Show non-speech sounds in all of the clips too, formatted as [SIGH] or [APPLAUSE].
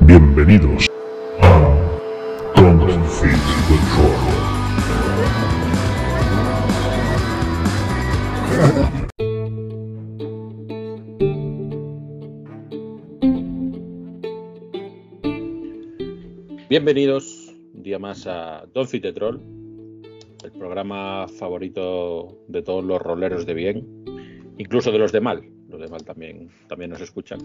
Bienvenidos a Confit Control. Bienvenidos un día más a Don Fit the Troll, el programa favorito de todos los roleros de bien, incluso de los de mal. Los de mal también, también nos escuchan.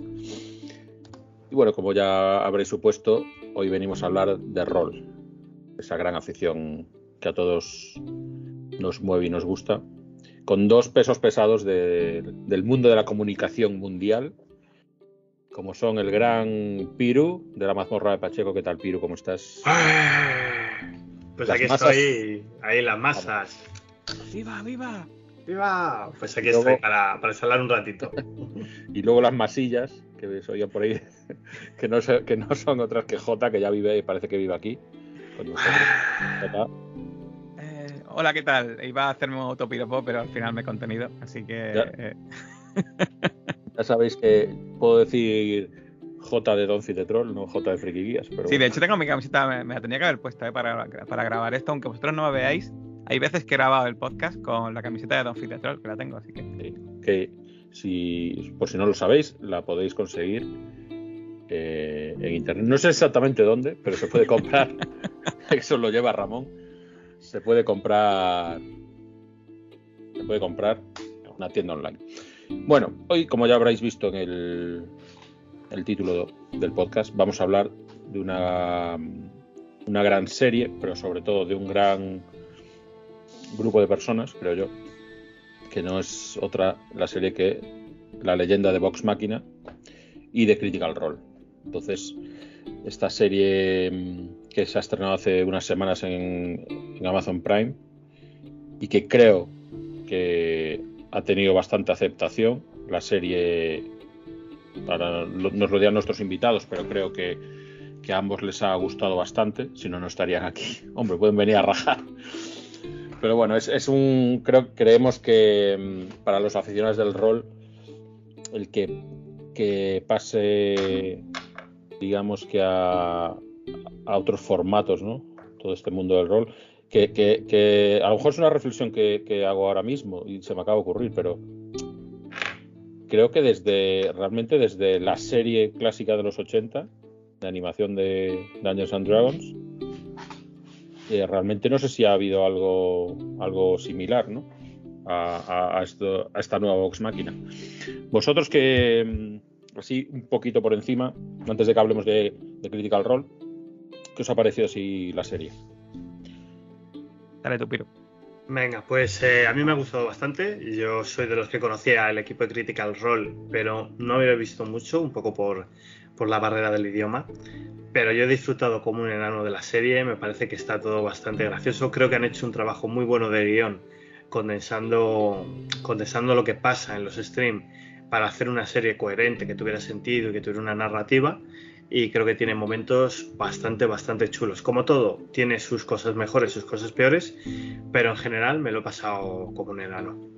Y bueno, como ya habréis supuesto, hoy venimos a hablar de rol, esa gran afición que a todos nos mueve y nos gusta, con dos pesos pesados de- del mundo de la comunicación mundial, como son el gran Piru de la mazmorra de Pacheco. ¿Qué tal, Piru? ¿Cómo estás? Pues Las aquí masas. estoy, ahí las masas. ¡Viva, viva! ¡Viva! Pues aquí Luego- estoy para, para charlar un ratito. [LAUGHS] Y luego las masillas, que por ahí, [LAUGHS] que no, sé- que no son otras que Jota, que ya vive y parece que vive aquí Eh, hola, ¿qué tal? Iba a hacerme un autopiropo, pero al final me he contenido, así que... Ya. eh, [LAUGHS] ya sabéis que puedo decir J de Don de Troll, no J de Friki Guías. Pero sí, de hecho tengo mi camiseta, me, me la tenía que haber puesto eh, para, para grabar esto, aunque vosotros no me veáis. Hay veces que he grabado el podcast con la camiseta de Don Troll, que la tengo, así que... Sí, que si, por si no lo sabéis, la podéis conseguir eh, en internet. No sé exactamente dónde, pero se puede comprar. [LAUGHS] Eso lo lleva Ramón. Se puede comprar. Se puede comprar en una tienda online. Bueno, hoy, como ya habréis visto en el, el título del podcast, vamos a hablar de una, una gran serie, pero sobre todo de un gran grupo de personas, creo yo, que no es otra la serie que La leyenda de Vox Máquina y de Critical Role. Entonces, esta serie mm, que se ha estrenado hace unas semanas en, Amazon Prime y que creo que ha tenido bastante aceptación. La serie, para, nos lo dirán nuestros invitados, pero creo que, que a ambos les ha gustado bastante, si no, no estarían aquí. [LAUGHS] Hombre, pueden venir a rajar. Pero bueno, es, un. Creo creemos que mm, para los aficionados del rol, el que, que pase, digamos que a, a otros formatos, ¿no? Todo este mundo del rol. Que, que- que a lo mejor es una reflexión que, que hago ahora mismo y se me acaba de ocurrir, pero creo que desde realmente desde la serie clásica de los 80 de animación de Dungeons and Dragons eh, realmente no sé si ha habido algo algo similar ¿no? a, a- a esto- a esta nueva Vox Máquina vosotros que mm, así un poquito por encima antes de que hablemos de, de Critical Role ¿qué os ha parecido así la serie? Dale tu piro. Venga, pues eh, a mí me ha gustado bastante. Yo soy de los que conocía el equipo de Critical Role, pero no había visto mucho, un poco por, por la barrera del idioma. Pero yo he disfrutado como un enano de la serie, me parece que está todo bastante gracioso. Creo que han hecho un trabajo muy bueno de guion, condensando, condensando lo que pasa en los streams para hacer una serie coherente, que tuviera sentido y que tuviera una narrativa. Y creo que tiene momentos bastante, bastante chulos. Como todo, tiene sus cosas mejores, sus cosas peores, pero en general me lo he pasado como un enano.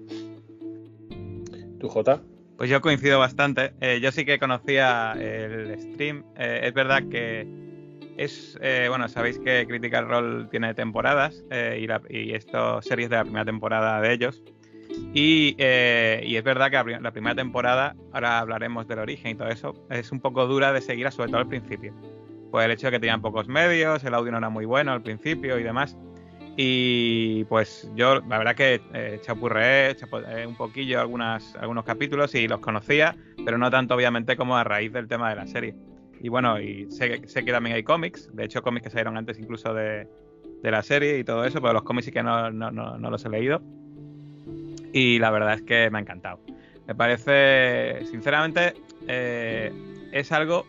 ¿tú Jota? Pues yo coincido bastante. Eh, yo sí que conocía el stream. Eh, es verdad que es, eh, bueno, sabéis que Critical Role tiene temporadas eh, y, la, y esto series de la primera temporada de ellos. Y, eh, es verdad que la primera temporada, ahora hablaremos del origen y todo eso, es un poco dura de seguir, sobre todo al principio. Pues el hecho de que tenían pocos medios, el audio no era muy bueno al principio y demás. Y pues yo, la verdad que eh, chapurreé, un poquillo algunas, algunos capítulos y los conocía, pero no tanto obviamente como a raíz del tema de la serie. Y bueno, y sé, sé que también hay cómics, de hecho cómics que salieron antes incluso de, de la serie y todo eso, pero los cómics sí que no, no, no, no los he leído. Y la verdad es que me ha encantado. Me parece, sinceramente, eh, es algo,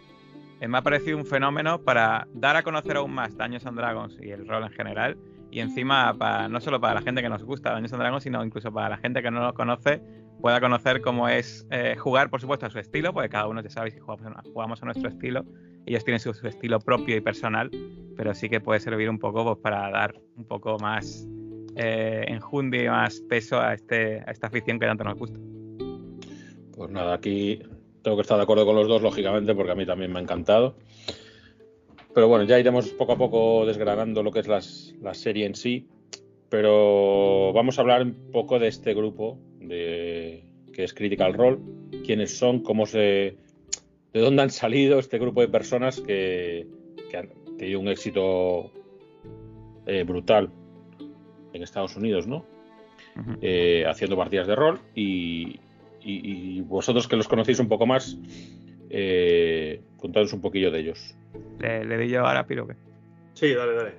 eh, me ha parecido un fenómeno para dar a conocer aún más Dungeons and Dragons y el rol en general. Y encima, para, no solo para la gente que nos gusta Dungeons and Dragons, sino incluso para la gente que no lo conoce, pueda conocer cómo es eh, jugar, por supuesto, a su estilo, porque cada uno ya sabéis que jugamos, jugamos a nuestro estilo. Ellos tienen su, su estilo propio y personal, pero sí que puede servir un poco pues, para dar un poco más eh, enjundia y más peso a, este, a esta afición que tanto nos gusta. Pues nada, aquí tengo que estar de acuerdo con los dos, lógicamente, porque a mí también me ha encantado. Pero bueno, ya iremos poco a poco desgranando lo que es la serie en sí. Pero vamos a hablar un poco de este grupo de, que es Critical Role, quiénes son, cómo se, de dónde han salido este grupo de personas que, han tenido un éxito eh, brutal en Estados Unidos, ¿no? Eh, haciendo partidas de rol y, vosotros que los conocéis un poco más, eh, contadnos un poquillo de ellos. ¿Le, le di yo ahora, Piroque? Sí, dale, dale.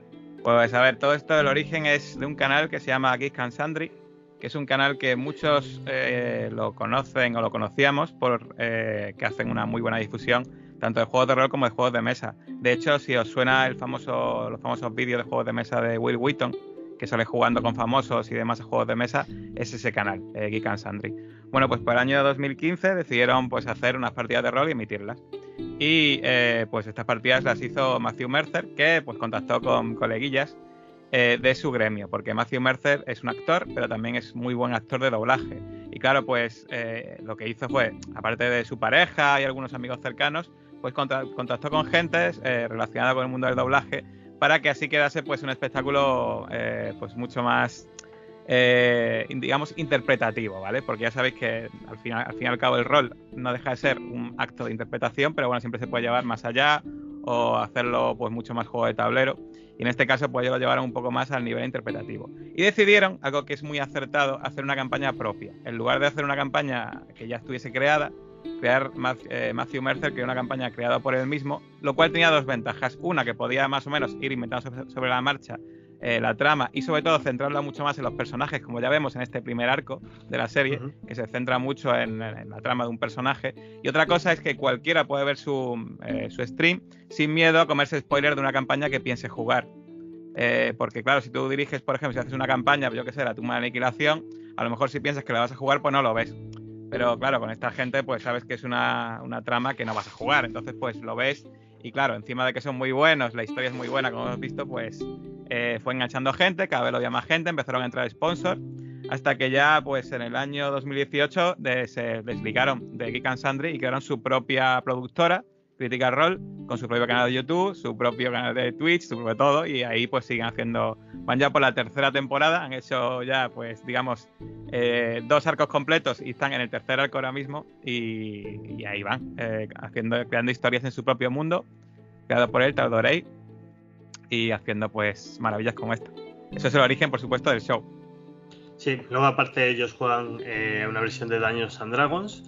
Pues a ver, todo esto, el origen es de un canal que se llama Geek and Sandry, que es un canal que muchos eh, lo conocen o lo conocíamos por eh, que hacen una muy buena difusión tanto de juegos de rol como de juegos de mesa. De hecho, si os suena el famoso, los famosos vídeos de juegos de mesa de Will Wheaton, que sale jugando con famosos y demás juegos de mesa, es ese canal, eh, Geek and Sandry. Bueno, pues para el año 2015 decidieron pues hacer unas partidas de rol y emitirlas. Y pues estas partidas las hizo Matthew Mercer, que pues contactó con coleguillas eh, de su gremio, porque Matthew Mercer es un actor, pero también es muy buen actor de doblaje. Y claro, pues eh, lo que hizo fue, aparte de su pareja y algunos amigos cercanos, pues contactó con gente eh, relacionada con el mundo del doblaje para que así quedase pues un espectáculo pues mucho más digamos interpretativo, ¿vale? Porque ya sabéis que al final, al fin y al cabo el rol no deja de ser un acto de interpretación, pero bueno, siempre se puede llevar más allá o hacerlo pues mucho más juego de tablero y en este caso pues lo llevaron un poco más al nivel interpretativo. Y decidieron, algo que es muy acertado, hacer una campaña propia. En lugar de hacer una campaña que ya estuviese creada, crear eh, Matthew Mercer, era una campaña creada por él mismo, lo cual tenía dos ventajas. Una, que podía más o menos ir inventando sobre la marcha eh, la trama y sobre todo centrarla mucho más en los personajes, como ya vemos en este primer arco de la serie, que se centra mucho en, la trama de un personaje. Y otra cosa es que cualquiera puede ver su, eh, su stream sin miedo a comerse spoiler de una campaña que piense jugar. Eh, porque claro, si tú diriges, por ejemplo, si haces una campaña, yo que sé, la tumba de aniquilación, a lo mejor si piensas que la vas a jugar, pues no lo ves. Pero claro, con esta gente, pues sabes que es una, una trama que no vas a jugar. Entonces, pues lo ves y claro, encima de que son muy buenos, la historia es muy buena, como hemos visto, pues eh, fue enganchando gente, cada vez lo había más gente, empezaron a entrar sponsors, hasta que ya, pues en el año 2018 se desligaron de Geek and Sandry y crearon su propia productora, Critical Role, con su propio canal de YouTube, su propio canal de Twitch, su propio todo, y ahí pues siguen haciendo, van ya por la tercera temporada, han hecho ya pues digamos eh, dos arcos completos y están en el tercer arco ahora mismo y, ahí van, eh, haciendo, creando historias en su propio mundo, creado por él, Taldorei, y haciendo pues maravillas como esta. Eso es el origen, por supuesto, del show. Sí, luego aparte ellos juegan eh, una versión de Daños and Dragons,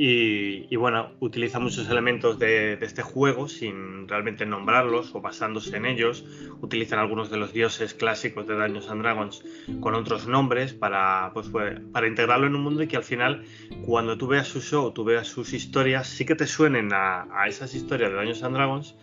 y, bueno, utiliza muchos elementos de, este juego sin realmente nombrarlos o basándose en ellos. Utilizan algunos de los dioses clásicos de Dungeons and Dragons con otros nombres para, pues, para integrarlo en un mundo y que al final, cuando tú veas su show, tú veas sus historias, sí que te suenen a, esas historias de Dungeons and Dragons,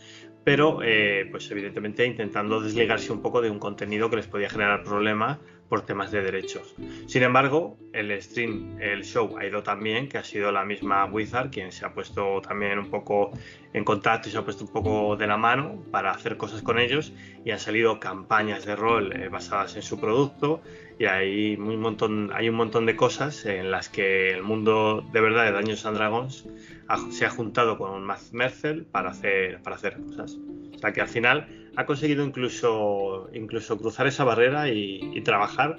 pero eh, pues evidentemente intentando desligarse un poco de un contenido que les podía generar problemas por temas de derechos. Sin embargo, el stream, el show ha ido tan bien que ha sido la misma Wizard quien se ha puesto también un poco en contacto y se ha puesto un poco de la mano para hacer cosas con ellos y han salido campañas de rol eh, basadas en su producto y hay un montón hay un montón de cosas en las que el mundo de verdad de Daños and Dragons se ha juntado con Matt Mercer para hacer para hacer cosas. O sea que al final ha conseguido incluso, incluso cruzar esa barrera y, trabajar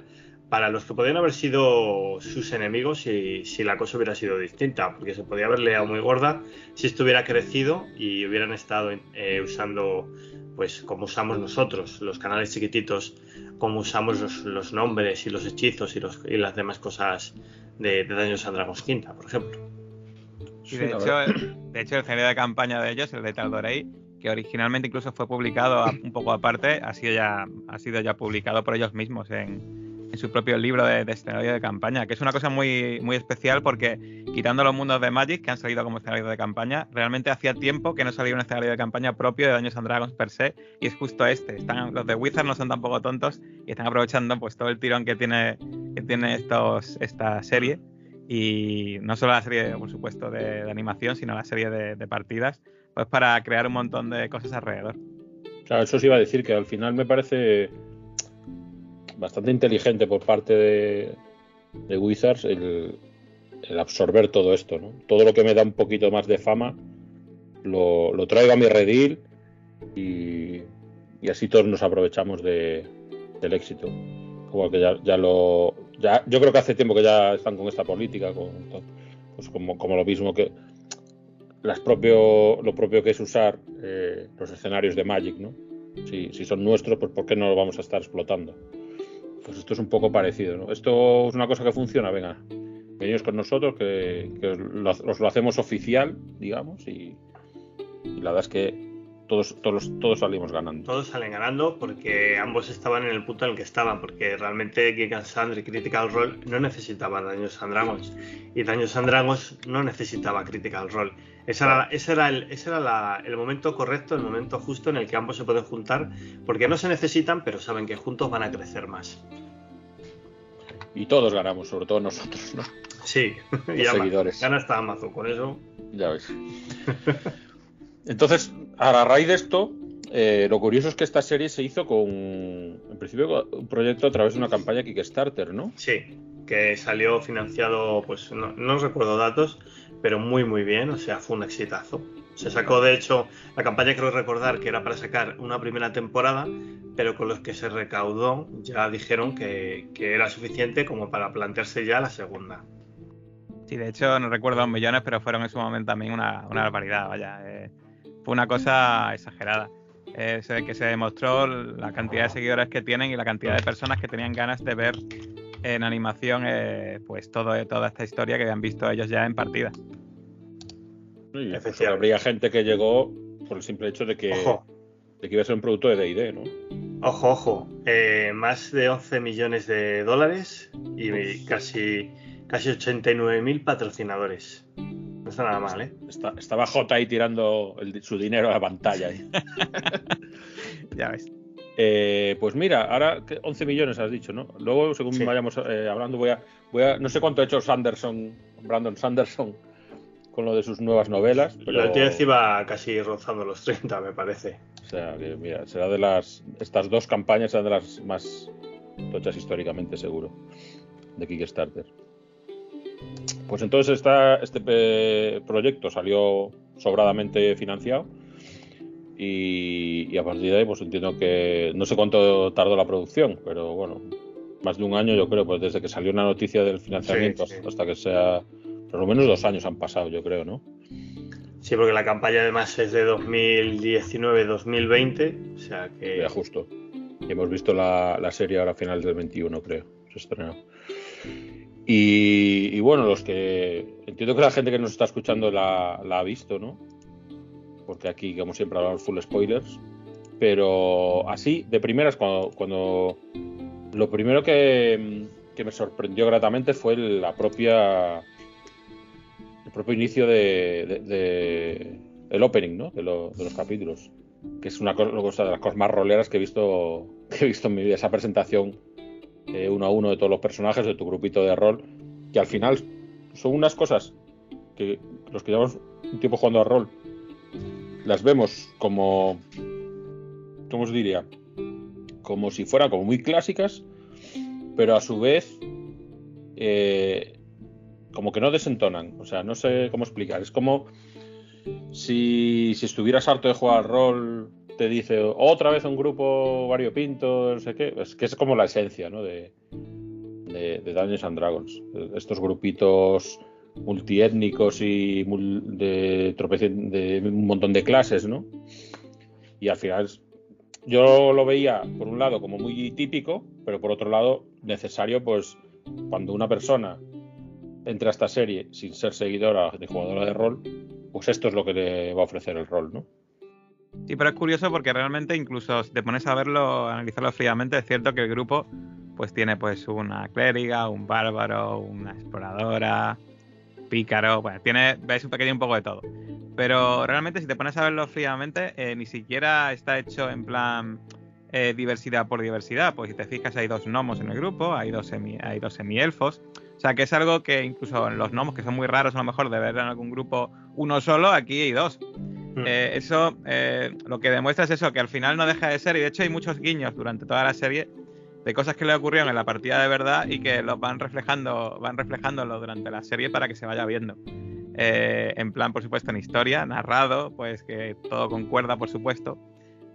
para los que podrían haber sido sus enemigos si, si, la cosa hubiera sido distinta, porque se podía haber leado muy gorda si esto hubiera crecido y hubieran estado eh, usando, pues como usamos nosotros, los canales chiquititos, como usamos los, nombres y los hechizos y, los, y, las demás cosas de, de Daños a Dragons Quinta, por ejemplo. de, hecho, de hecho, el género de campaña de ellos, el de Taldorei, que originalmente incluso fue publicado un poco aparte, ha sido ya, ha sido ya publicado por ellos mismos en, su propio libro de, escenario de campaña, que es una cosa muy, muy especial porque quitando los mundos de Magic que han salido como escenario de campaña, realmente hacía tiempo que no salía un escenario de campaña propio de Dungeons and Dragons per se, y es justo este. Están, los de Wizard no son tampoco tontos y están aprovechando pues todo el tirón que tiene, que tiene estos, esta serie. Y no solo la serie, por supuesto, de, animación, sino la serie de partidas, pues para crear un montón de cosas alrededor. Claro, eso os iba a decir que al final me parece bastante inteligente por parte de, Wizards el, absorber todo esto, ¿no? Todo lo que me da un poquito más de fama lo, lo traigo a mi redil y, y así todos nos aprovechamos de, del éxito. Como que ya, ya lo. Ya, yo creo que hace tiempo que ya están con esta política, pues como, como lo mismo que las propio, lo propio que es usar eh, los escenarios de Magic, ¿no? Si, si, son nuestros, pues ¿por qué no lo vamos a estar explotando? Pues esto es un poco parecido, ¿no? Esto es una cosa que funciona, venga, venid con nosotros, que, que os, lo, os, lo, hacemos oficial, digamos, y, y la verdad es que todos, todos, todos salimos ganando. Todos salen ganando porque ambos estaban en el punto en el que estaban, porque realmente Geek and Sandra y Critical Role no necesitaban Daños and Dragons y Daños and Dragons no necesitaba Critical Role. Ese era, ese era, el, ese era la, el momento correcto, el momento justo en el que ambos se pueden juntar, porque no se necesitan, pero saben que juntos van a crecer más. Y todos ganamos, sobre todo nosotros, ¿no? Sí, y Los seguidores. gana hasta Amazon, con eso. Ya ves. Entonces, a raíz de esto, eh, lo curioso es que esta serie se hizo con, en principio, un proyecto a través de una campaña Kickstarter, ¿no? Sí, que salió financiado, pues no, no recuerdo datos, pero muy, muy bien, o sea, fue un exitazo. Se sacó, de hecho, la campaña creo recordar que era para sacar una primera temporada, pero con los que se recaudó ya dijeron que, que era suficiente como para plantearse ya la segunda. Sí, de hecho no recuerdo los millones, pero fueron en su momento también una, una barbaridad, vaya. Eh, fue una cosa exagerada. Eh, que se demostró la cantidad de seguidores que tienen y la cantidad de personas que tenían ganas de ver en animación eh, pues todo, toda esta historia que habían visto ellos ya en partida. Sí, pues habría gente que llegó por el simple hecho de que, de que iba a ser un producto de D&D, ¿no? Ojo, ojo, eh, más de 11 millones de dólares y Uf. casi, casi 89.000 patrocinadores. No está nada mal, ¿eh? Está, estaba J ahí tirando el, su dinero a la pantalla. [LAUGHS] ya ves. Eh, pues mira, ahora 11 millones has dicho, ¿no? Luego, según sí. vayamos eh, hablando, voy a, voy a. No sé cuánto ha hecho Sanderson, Brandon Sanderson, con lo de sus nuevas novelas. Pero... El tío iba casi rozando los 30, me parece. O sea, que mira, será de las. Estas dos campañas serán de las más tochas históricamente, seguro, de Kickstarter. Pues entonces esta, este eh, proyecto salió sobradamente financiado y, y, a partir de ahí pues entiendo que no sé cuánto tardó la producción, pero bueno, más de un año yo creo, pues desde que salió una noticia del financiamiento sí, sí. hasta que sea, por lo menos dos años han pasado yo creo, ¿no? Sí, porque la campaña además es de 2019-2020, o sea que... Ya justo. Y hemos visto la, la serie ahora a finales del 21 creo, se estrenó. Y, y, bueno, los que. Entiendo que la gente que nos está escuchando la, la, ha visto, ¿no? Porque aquí, como siempre, hablamos full spoilers. Pero así, de primeras, cuando. cuando lo primero que, que me sorprendió gratamente fue la propia. El propio inicio de. el opening, ¿no? De, lo, de, los capítulos. Que es una de las cosas más roleras que he visto, [LAUGHS] que he visto en mi vida. Esa presentación eh, uno a uno de todos los personajes de tu grupito de rol, que al final son unas cosas que los que llevamos un tiempo jugando a rol las vemos como, ¿cómo os diría? Como si fueran como muy clásicas, pero a su vez eh, como que no desentonan. O sea, no sé cómo explicar. Es como si, si estuvieras harto de jugar rol te dice otra vez un grupo variopinto, no sé qué, es que es como la esencia ¿no? de, de, de Dungeons and Dragons. Estos grupitos multiétnicos y de, de un montón de clases, ¿no? Y al final yo lo veía, por un lado, como muy típico, pero por otro lado, necesario, pues, cuando una persona entra a esta serie sin ser seguidora de jugadora de rol, pues esto es lo que le va a ofrecer el rol, ¿no? Sí, pero es curioso porque realmente incluso si te pones a verlo, analizarlo fríamente, es cierto que el grupo pues tiene pues una clériga, un bárbaro, una exploradora, pícaro, bueno, tiene, ves un pequeño un poco de todo. Pero realmente si te pones a verlo fríamente, eh, ni siquiera está hecho en plan eh, diversidad por diversidad. Pues si te fijas hay dos gnomos en el grupo, hay dos, semi, hay dos semielfos. O sea que es algo que incluso en los gnomos, que son muy raros a lo mejor de ver en algún grupo uno solo, aquí hay dos. Eh, eso lo que demuestra es eso, que al final no deja de ser, y de hecho hay muchos guiños durante toda la serie de cosas que le ocurrieron en la partida de verdad y que los van reflejando, van reflejándolo durante la serie para que se vaya viendo. Eh, en plan, por supuesto, en historia, narrado, pues que todo concuerda, por supuesto.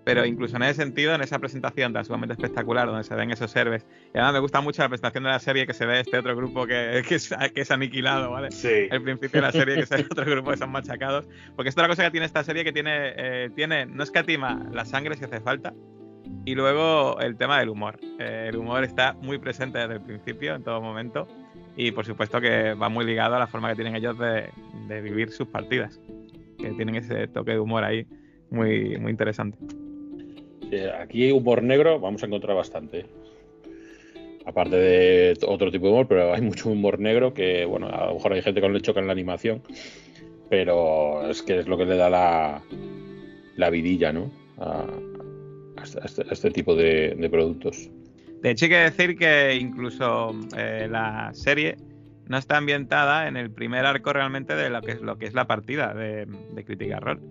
Pero incluso en ese sentido, en esa presentación tan sumamente espectacular donde se ven esos héroes, y además me gusta mucho la presentación de la serie que se ve este otro grupo que, [LAUGHS] que, es, que es, aniquilado, ¿vale? Sí. El principio de la serie que es el otro grupo que son machacados. Porque es otra cosa que tiene esta serie que tiene, eh, tiene no escatima la sangre si hace falta, y luego el tema del humor. Eh, el humor está muy presente desde el principio, en todo momento. Y por supuesto que va muy ligado a la forma que tienen ellos de, vivir sus partidas. Que tienen ese toque de humor ahí muy, muy interesante. Aquí humor negro vamos a encontrar bastante. Aparte de otro tipo de humor, pero hay mucho humor negro que, bueno, a lo mejor hay gente que no le choca en la animación, pero es que es lo que le da la, la vidilla, ¿no? A, este, a este, tipo de, de, productos. De hecho, hay que decir que incluso eh, la serie no está ambientada en el primer arco realmente de lo que es, lo que es la partida de, de Critical Role.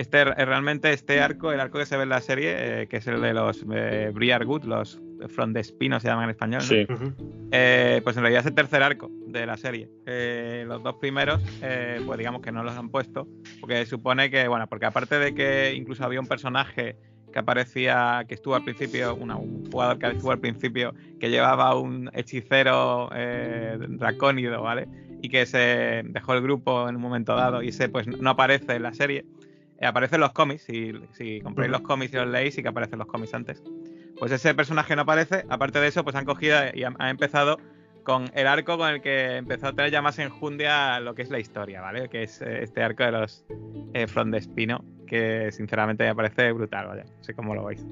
Este, realmente este arco, el arco que se ve en la serie, eh, que es el de los eh, Briar Good, los Front de Espino se llaman en español, ¿no? sí. eh, pues en realidad es el tercer arco de la serie. Eh, los dos primeros, pues digamos que no los han puesto, porque supone que, bueno, porque aparte de que incluso había un personaje que aparecía, que estuvo al principio, una, un jugador que estuvo al principio, que llevaba un hechicero eh, dracónido, ¿vale? Y que se dejó el grupo en un momento dado y ese pues no aparece en la serie. Eh, aparece en los cómics, si, si compráis los cómics y los leéis, sí que aparecen los cómics antes. Pues ese personaje no aparece, aparte de eso, pues han cogido y han, han empezado con el arco con el que empezó a tener ya más enjundia lo que es la historia, ¿vale? Que es este arco de los eh, Front de Espino, que sinceramente me parece brutal, vaya. No sé cómo lo veis.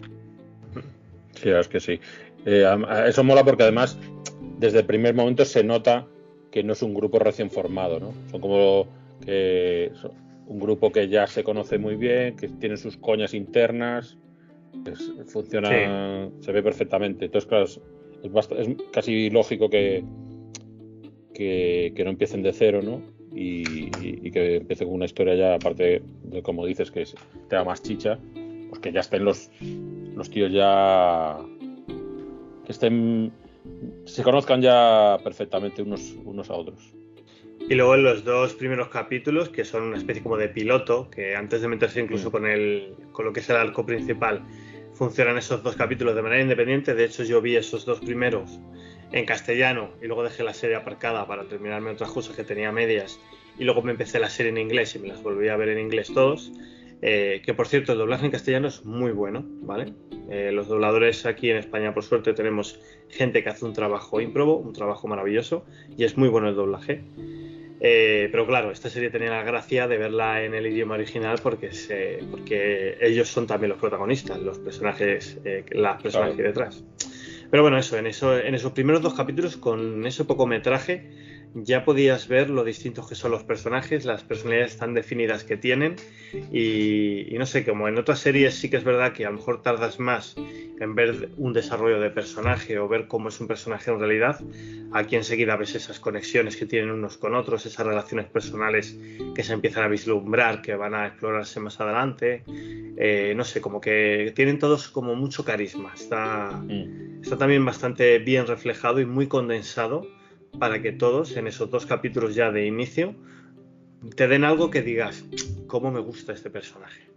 Sí, es que sí. Eh, eso mola porque además, desde el primer momento se nota que no es un grupo recién formado, ¿no? Son como que son un grupo que ya se conoce muy bien, que tiene sus coñas internas, es, funciona, sí. se ve perfectamente. Entonces, claro, es, es, bastante, es casi lógico que, que, que, no empiecen de cero, ¿no? Y, y, y, que empiece con una historia ya, aparte de como dices, que te da más chicha, pues que ya estén los, los tíos ya. que estén. se conozcan ya perfectamente unos, unos a otros. Y luego en los dos primeros capítulos, que son una especie como de piloto, que antes de meterse incluso mm. con, el, con lo que es el arco principal, funcionan esos dos capítulos de manera independiente. De hecho, yo vi esos dos primeros en castellano y luego dejé la serie aparcada para terminarme otras cosas que tenía medias y luego me empecé la serie en inglés y me las volví a ver en inglés todos. Eh, que por cierto, el doblaje en castellano es muy bueno, ¿vale? Eh, los dobladores aquí en España, por suerte, tenemos gente que hace un trabajo ímprobo, un trabajo maravilloso y es muy bueno el doblaje. Eh, pero claro, esta serie tenía la gracia de verla en el idioma original porque, se, porque ellos son también los protagonistas, los personajes, eh, las personas claro. detrás. Pero bueno, eso en, eso, en esos primeros dos capítulos, con ese poco metraje, ya podías ver lo distintos que son los personajes, las personalidades tan definidas que tienen. Y, y, no sé, como en otras series sí que es verdad que a lo mejor tardas más en ver un desarrollo de personaje o ver cómo es un personaje en realidad. Aquí enseguida ves esas conexiones que tienen unos con otros, esas relaciones personales que se empiezan a vislumbrar, que van a explorarse más adelante. Eh, no sé, como que tienen todos como mucho carisma. Está, mm. está también bastante bien reflejado y muy condensado para que todos en esos dos capítulos ya de inicio te den algo que digas, ¿cómo me gusta este personaje?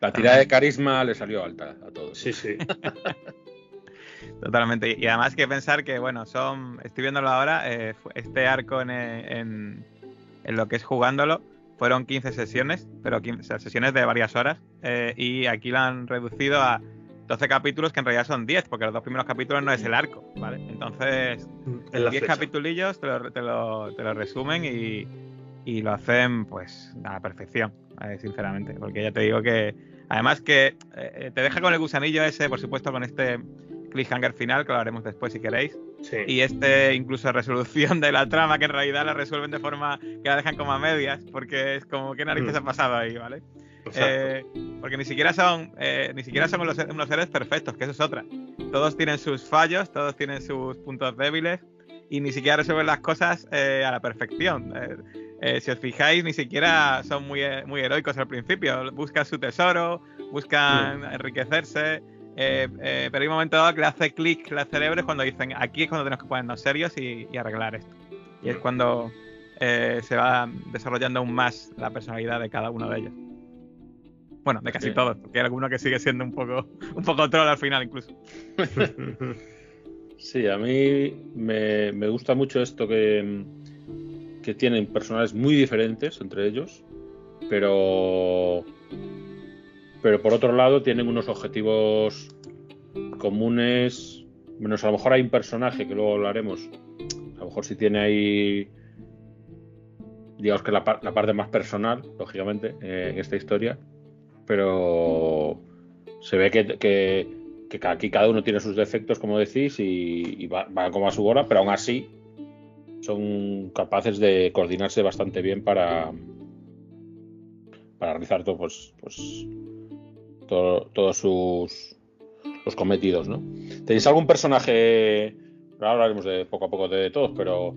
La tirada de carisma le salió alta a todos. Sí, sí. [LAUGHS] Totalmente. Y además que pensar que, bueno, son, estoy viéndolo ahora, eh, este arco en, en, en, lo que es jugándolo, fueron 15 sesiones, pero 15, o sea, sesiones de varias horas, eh, y aquí la han reducido a 12 capítulos que en realidad son 10, porque los dos primeros capítulos no es el arco, ¿vale? Entonces, 10 capitulillos te lo, te, lo, te lo, resumen y, y, lo hacen pues a la perfección, eh, sinceramente, porque ya te digo que además que eh, te deja con el gusanillo ese, por supuesto, con este cliffhanger final, que lo haremos después si queréis, sí. y este incluso resolución de la trama, que en realidad la resuelven de forma que la dejan como a medias, porque es como, ¿qué narices mm. ha pasado ahí, ¿vale? Eh, porque ni siquiera son eh, ni siquiera son unos, unos, seres perfectos, que eso es otra. Todos tienen sus fallos, todos tienen sus puntos débiles y ni siquiera resuelven las cosas eh, a la perfección. Eh, si os fijáis, ni siquiera son muy, muy heroicos al principio. Buscan su tesoro, buscan enriquecerse. pero hay un momento dado que le hace clic el cerebro cuando dicen, aquí es cuando tenemos que ponernos serios y, y arreglar esto. Y es cuando se va desarrollando aún más la personalidad de cada uno de ellos. Bueno, de casi Sí. todos, porque hay alguno que sigue siendo un poco, un poco troll al final incluso. [LAUGHS] Sí, a mí me, me gusta mucho esto que, que tienen personajes muy diferentes entre ellos, pero, pero por otro lado tienen unos objetivos comunes. Menos a lo mejor hay un personaje que luego hablaremos. A lo mejor sí tiene ahí, digamos que la, par- la parte más personal, lógicamente, eh, en esta historia, pero se ve que, que, aquí cada uno tiene sus defectos, como decís, y, va, como a su bola, pero aún así son capaces de coordinarse bastante bien para, para realizar todo, pues, pues, todo- todos sus los cometidos, ¿no? ¿Tenéis algún personaje? Ahora hablaremos de poco a poco de todos, pero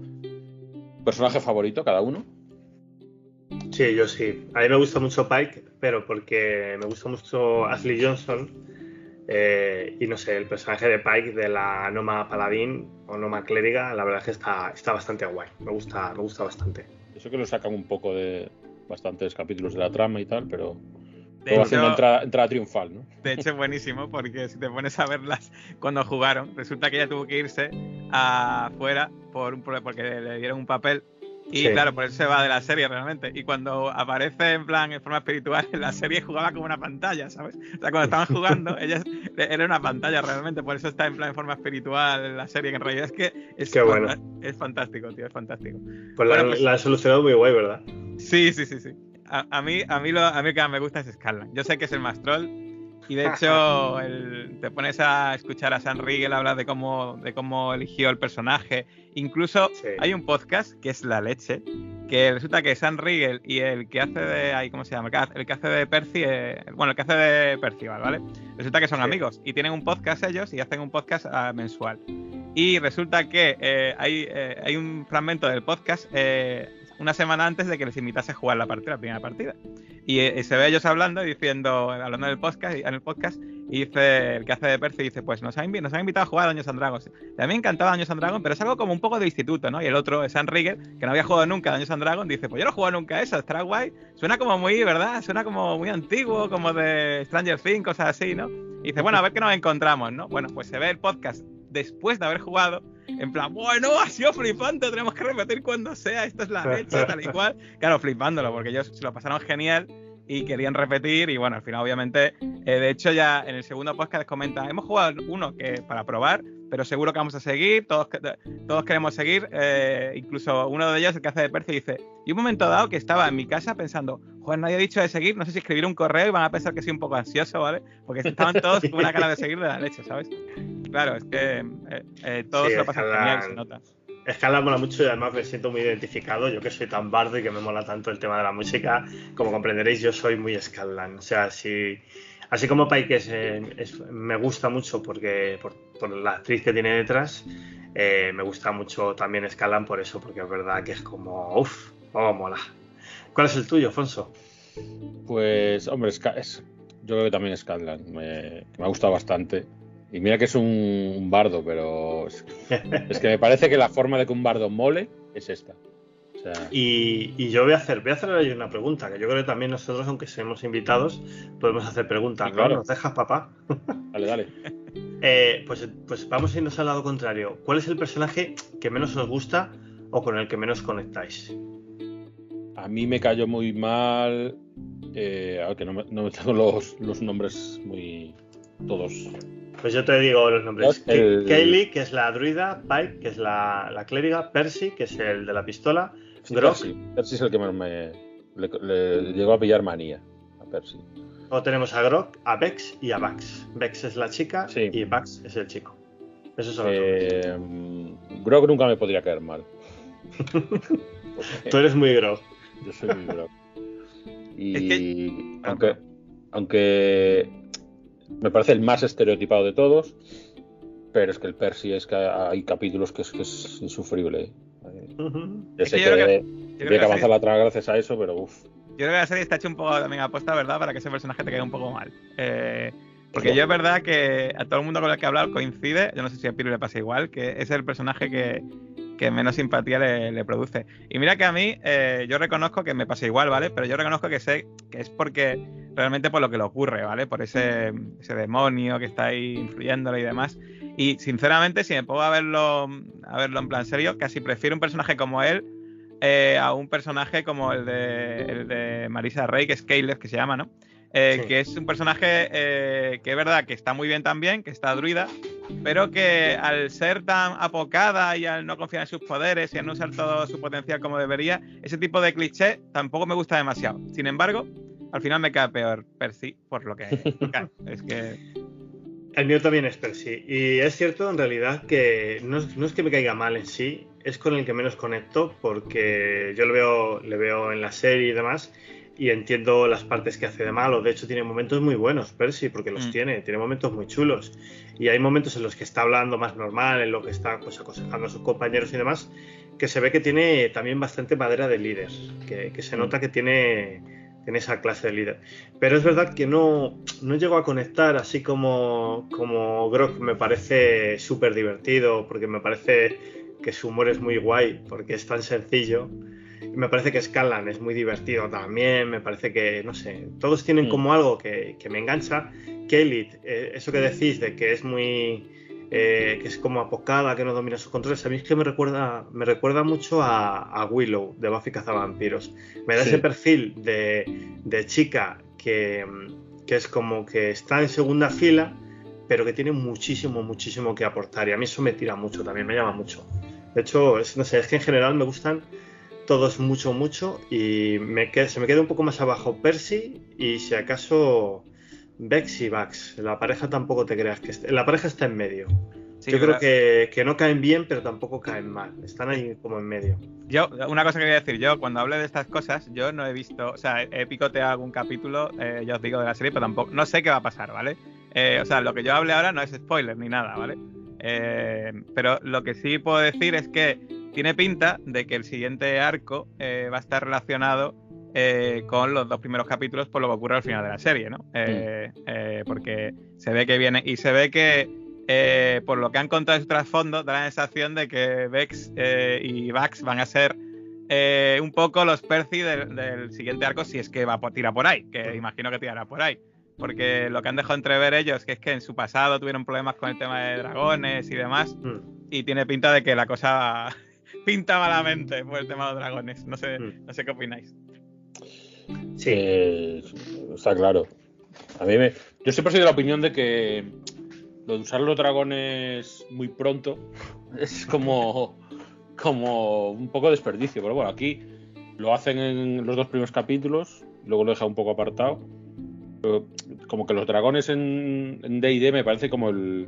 personaje favorito cada uno. Sí, yo sí. A mí me gusta mucho Pike, pero porque me gusta mucho Ashley Johnson. eh, y no sé, el personaje de Pike de la Noma Paladín o Noma Clériga, la verdad es que está, está bastante guay. Me gusta, me gusta bastante. Eso que lo sacan un poco de bastantes capítulos de la trama y tal, pero De luego haciendo hecho, entrada, entrada triunfal, ¿no? de hecho, es buenísimo porque si te pones a verlas cuando jugaron, resulta que ella tuvo que irse afuera por un, pro- porque le dieron un papel. Y Sí. claro, por eso se va de la serie realmente. Y cuando aparece en plan en forma espiritual en la serie jugaba como una pantalla, ¿sabes? O sea, cuando estaban jugando, [LAUGHS] ella era una pantalla realmente, por eso está en plan en forma espiritual en la serie, que en realidad es que es, Qué bueno. es fantástico, tío, es fantástico. Pues la, Bueno, pues- la han solucionado muy guay, ¿verdad? Sí, sí, sí, sí. A, a mí, a mí lo, a mí lo que más me gusta es Scarlan. Yo sé que es el más troll. Y de hecho, el- te pones a escuchar a San Riegel hablar de cómo, de cómo eligió el personaje. Incluso Sí. hay un podcast que es La Leche, que resulta que San Riegel y el que hace de. Ay, ¿Cómo se llama? El que hace- de Percy. eh, bueno, el que hace de Percival, ¿vale? Resulta que son Sí. amigos y tienen un podcast ellos y hacen un podcast ah, mensual. Y resulta que eh, hay, eh, hay un fragmento del podcast eh, una semana antes de que les invitase a jugar la partida, la primera partida. Y, eh, se ve ellos hablando y diciendo, hablando en el podcast, en el podcast, y dice el que hace de Percy, dice, pues nos han, nos invitado a jugar a Dungeons and Dragons. A me encantaba Dungeons and Dragons, pero es algo como un poco de instituto, ¿no? Y el otro, San Rigger, que no había jugado nunca a Dungeons and Dragons, dice, pues yo no he jugado nunca a eso, estará guay. Suena como muy, ¿verdad? Suena como muy antiguo, como de Stranger Things, cosas así, ¿no? Y dice, bueno, a ver qué nos encontramos, ¿no? Bueno, pues se ve el podcast después de haber jugado, en plan, bueno, ha sido flipante, tenemos que repetir cuando sea, esto es la leche, tal y [LAUGHS] cual. Claro, flipándolo, porque ellos se lo pasaron genial y querían repetir y bueno, al final obviamente, eh, de hecho ya en el segundo podcast comenta, hemos jugado uno que para probar, pero seguro que vamos a seguir, todos, que- todos queremos seguir, eh, incluso uno de ellos, el que hace de Percy, dice, y un momento dado que estaba en mi casa pensando, joder, nadie ha dicho de seguir, no sé si escribir un correo y van a pensar que soy un poco ansioso, ¿vale? Porque estaban todos con una cara de seguir de la leche, ¿sabes? Claro, es que eh, eh, todos Sí, lo pasan genial, se nota. Escala mola mucho y además me siento muy identificado. Yo que soy tan bardo y que me mola tanto el tema de la música, como comprenderéis, yo soy muy Scanlan. O sea, si, así como Pike eh, es- me gusta mucho porque por, la actriz que tiene detrás, eh, me gusta mucho también Scanlan por eso, porque es verdad que es como, uff, oh, mola. ¿Cuál es el tuyo, Alfonso? Pues, hombre, es- yo creo que también es Scatland. Me, me ha gustado bastante. Y mira que es un, un bardo, pero es, es que me parece que la forma de que un bardo mole es esta. O sea, Y, y yo voy a hacer, voy a hacer ahí una pregunta, que yo creo que también nosotros, aunque seamos invitados, podemos hacer preguntas. Sí, ¿no? claro. ¿Nos dejas, papá? [LAUGHS] dale, dale. Eh, pues, pues vamos a irnos al lado contrario. ¿Cuál es el personaje que menos os gusta o con el que menos conectáis? A mí me cayó muy mal. Eh, aunque no me, no me tengo los, los nombres muy. todos. Pues yo te digo los nombres. El- Kaylee, que es la druida, Pike, que es la, la clériga, Percy, que es el de la pistola, Sí, Percy. Percy es el que más me. Le, le llegó a pillar manía a Percy. o tenemos a Grok, a Vex y a Vax. Vex es la chica Sí. y Vax es el chico. Esos son los nombres. Eh, Grog nunca me podría caer mal. Tú eres muy Grok. Yo soy muy Grog. [LAUGHS] Y Es que- aunque, aunque me parece el más estereotipado de todos, pero es que el Percy es que hay capítulos que es, que es insufrible. Yo sé que debe- avanzar la trama gracias a eso, pero uff. Yo creo que la serie está hecha un poco también aposta, ¿verdad? Para que ese personaje te quede un poco mal. Eh, Porque yo es verdad que a todo el mundo con el que he hablado coincide, yo no sé si a Piro le pasa igual, que es el personaje que, que menos simpatía le, produce. Y mira que a mí, eh, yo reconozco que me pasa igual, ¿vale? Pero yo reconozco que sé que es porque realmente por lo que le ocurre, ¿vale? Por ese, ese demonio que está ahí influyéndolo y demás. Y sinceramente, si me pongo a verlo, a verlo en plan serio, casi prefiero un personaje como él eh, a un personaje como el de, el de Marisa Rey, que es Caleb, que se llama, ¿no? Eh, que es un personaje eh, que es verdad que está muy bien también, que está druida, pero que al ser tan apocada y al no confiar en sus poderes y al no usar todo su potencial como debería, ese tipo de cliché tampoco me gusta demasiado. Sin embargo, al final me cae peor Percy por lo que [LAUGHS] es que el mío también es Percy. Y es cierto, en realidad, que no es, que me caiga mal en sí, es con el que menos conecto, porque yo lo veo, le veo en la serie y demás, y entiendo las partes que hace de malo. De hecho, tiene momentos muy buenos, Percy, porque los mm. tiene, tiene momentos muy chulos. Y hay momentos en los que está hablando más normal, en lo que está pues, aconsejando a sus compañeros y demás, que se ve que tiene también bastante madera de líder, que, se mm. nota que tiene, tiene, esa clase de líder. Pero es verdad que no, no llego a conectar así como, como Grok me parece súper divertido, porque me parece que su humor es muy guay, porque es tan sencillo me parece que Scanlan es muy divertido también, me parece que, no sé, todos tienen mm. como algo que, me engancha. Kelly, eh, eso que decís de que es muy... Eh, que es como apocada, que no domina sus controles. A mí es que me recuerda, me recuerda mucho a, Willow de Buffy Cazavampiros. Me da ese perfil de, chica que, que, es como que está en segunda fila, pero que tiene muchísimo, muchísimo que aportar. Y a mí eso me tira mucho también, me llama mucho. De hecho, no sé, es que en general me gustan todos mucho, mucho. Y me se me queda un poco más abajo Percy y si acaso Bex y Vax. La pareja tampoco te creas que la pareja está en medio. Yo creo que, que, no caen bien, pero tampoco caen mal. Están ahí como en medio. Yo, una cosa que voy a decir, yo cuando hable de estas cosas, yo no he visto, o sea, he picoteado algún capítulo, eh, yo os digo de la serie, pero tampoco, no sé qué va a pasar, ¿vale? Eh, o sea, lo que yo hable ahora no es spoiler ni nada, ¿vale? Eh, pero lo que sí puedo decir es que tiene pinta de que el siguiente arco eh, va a estar relacionado eh, con los dos primeros capítulos por lo que ocurre al final de la serie, ¿no? Eh, porque se ve que viene y se ve que por lo que han contado de su trasfondo da la sensación de que Vex y Vax van a ser un poco los Percy del, siguiente arco si es que va a tirar por ahí, que imagino que tirará por ahí. Porque lo que han dejado entrever ellos que es que en su pasado tuvieron problemas con el tema de dragones y demás. Mm. Y tiene pinta de que la cosa pinta malamente por el tema de los dragones. No sé, mm. no sé qué opináis. Sí, eh, está claro. A mí me, yo siempre soy de la opinión de que lo de usar los dragones muy pronto [LAUGHS] es como, como un poco desperdicio. Pero bueno, aquí lo hacen en los dos primeros capítulos, luego lo deja un poco apartado. como que los dragones en D&D me parece como el...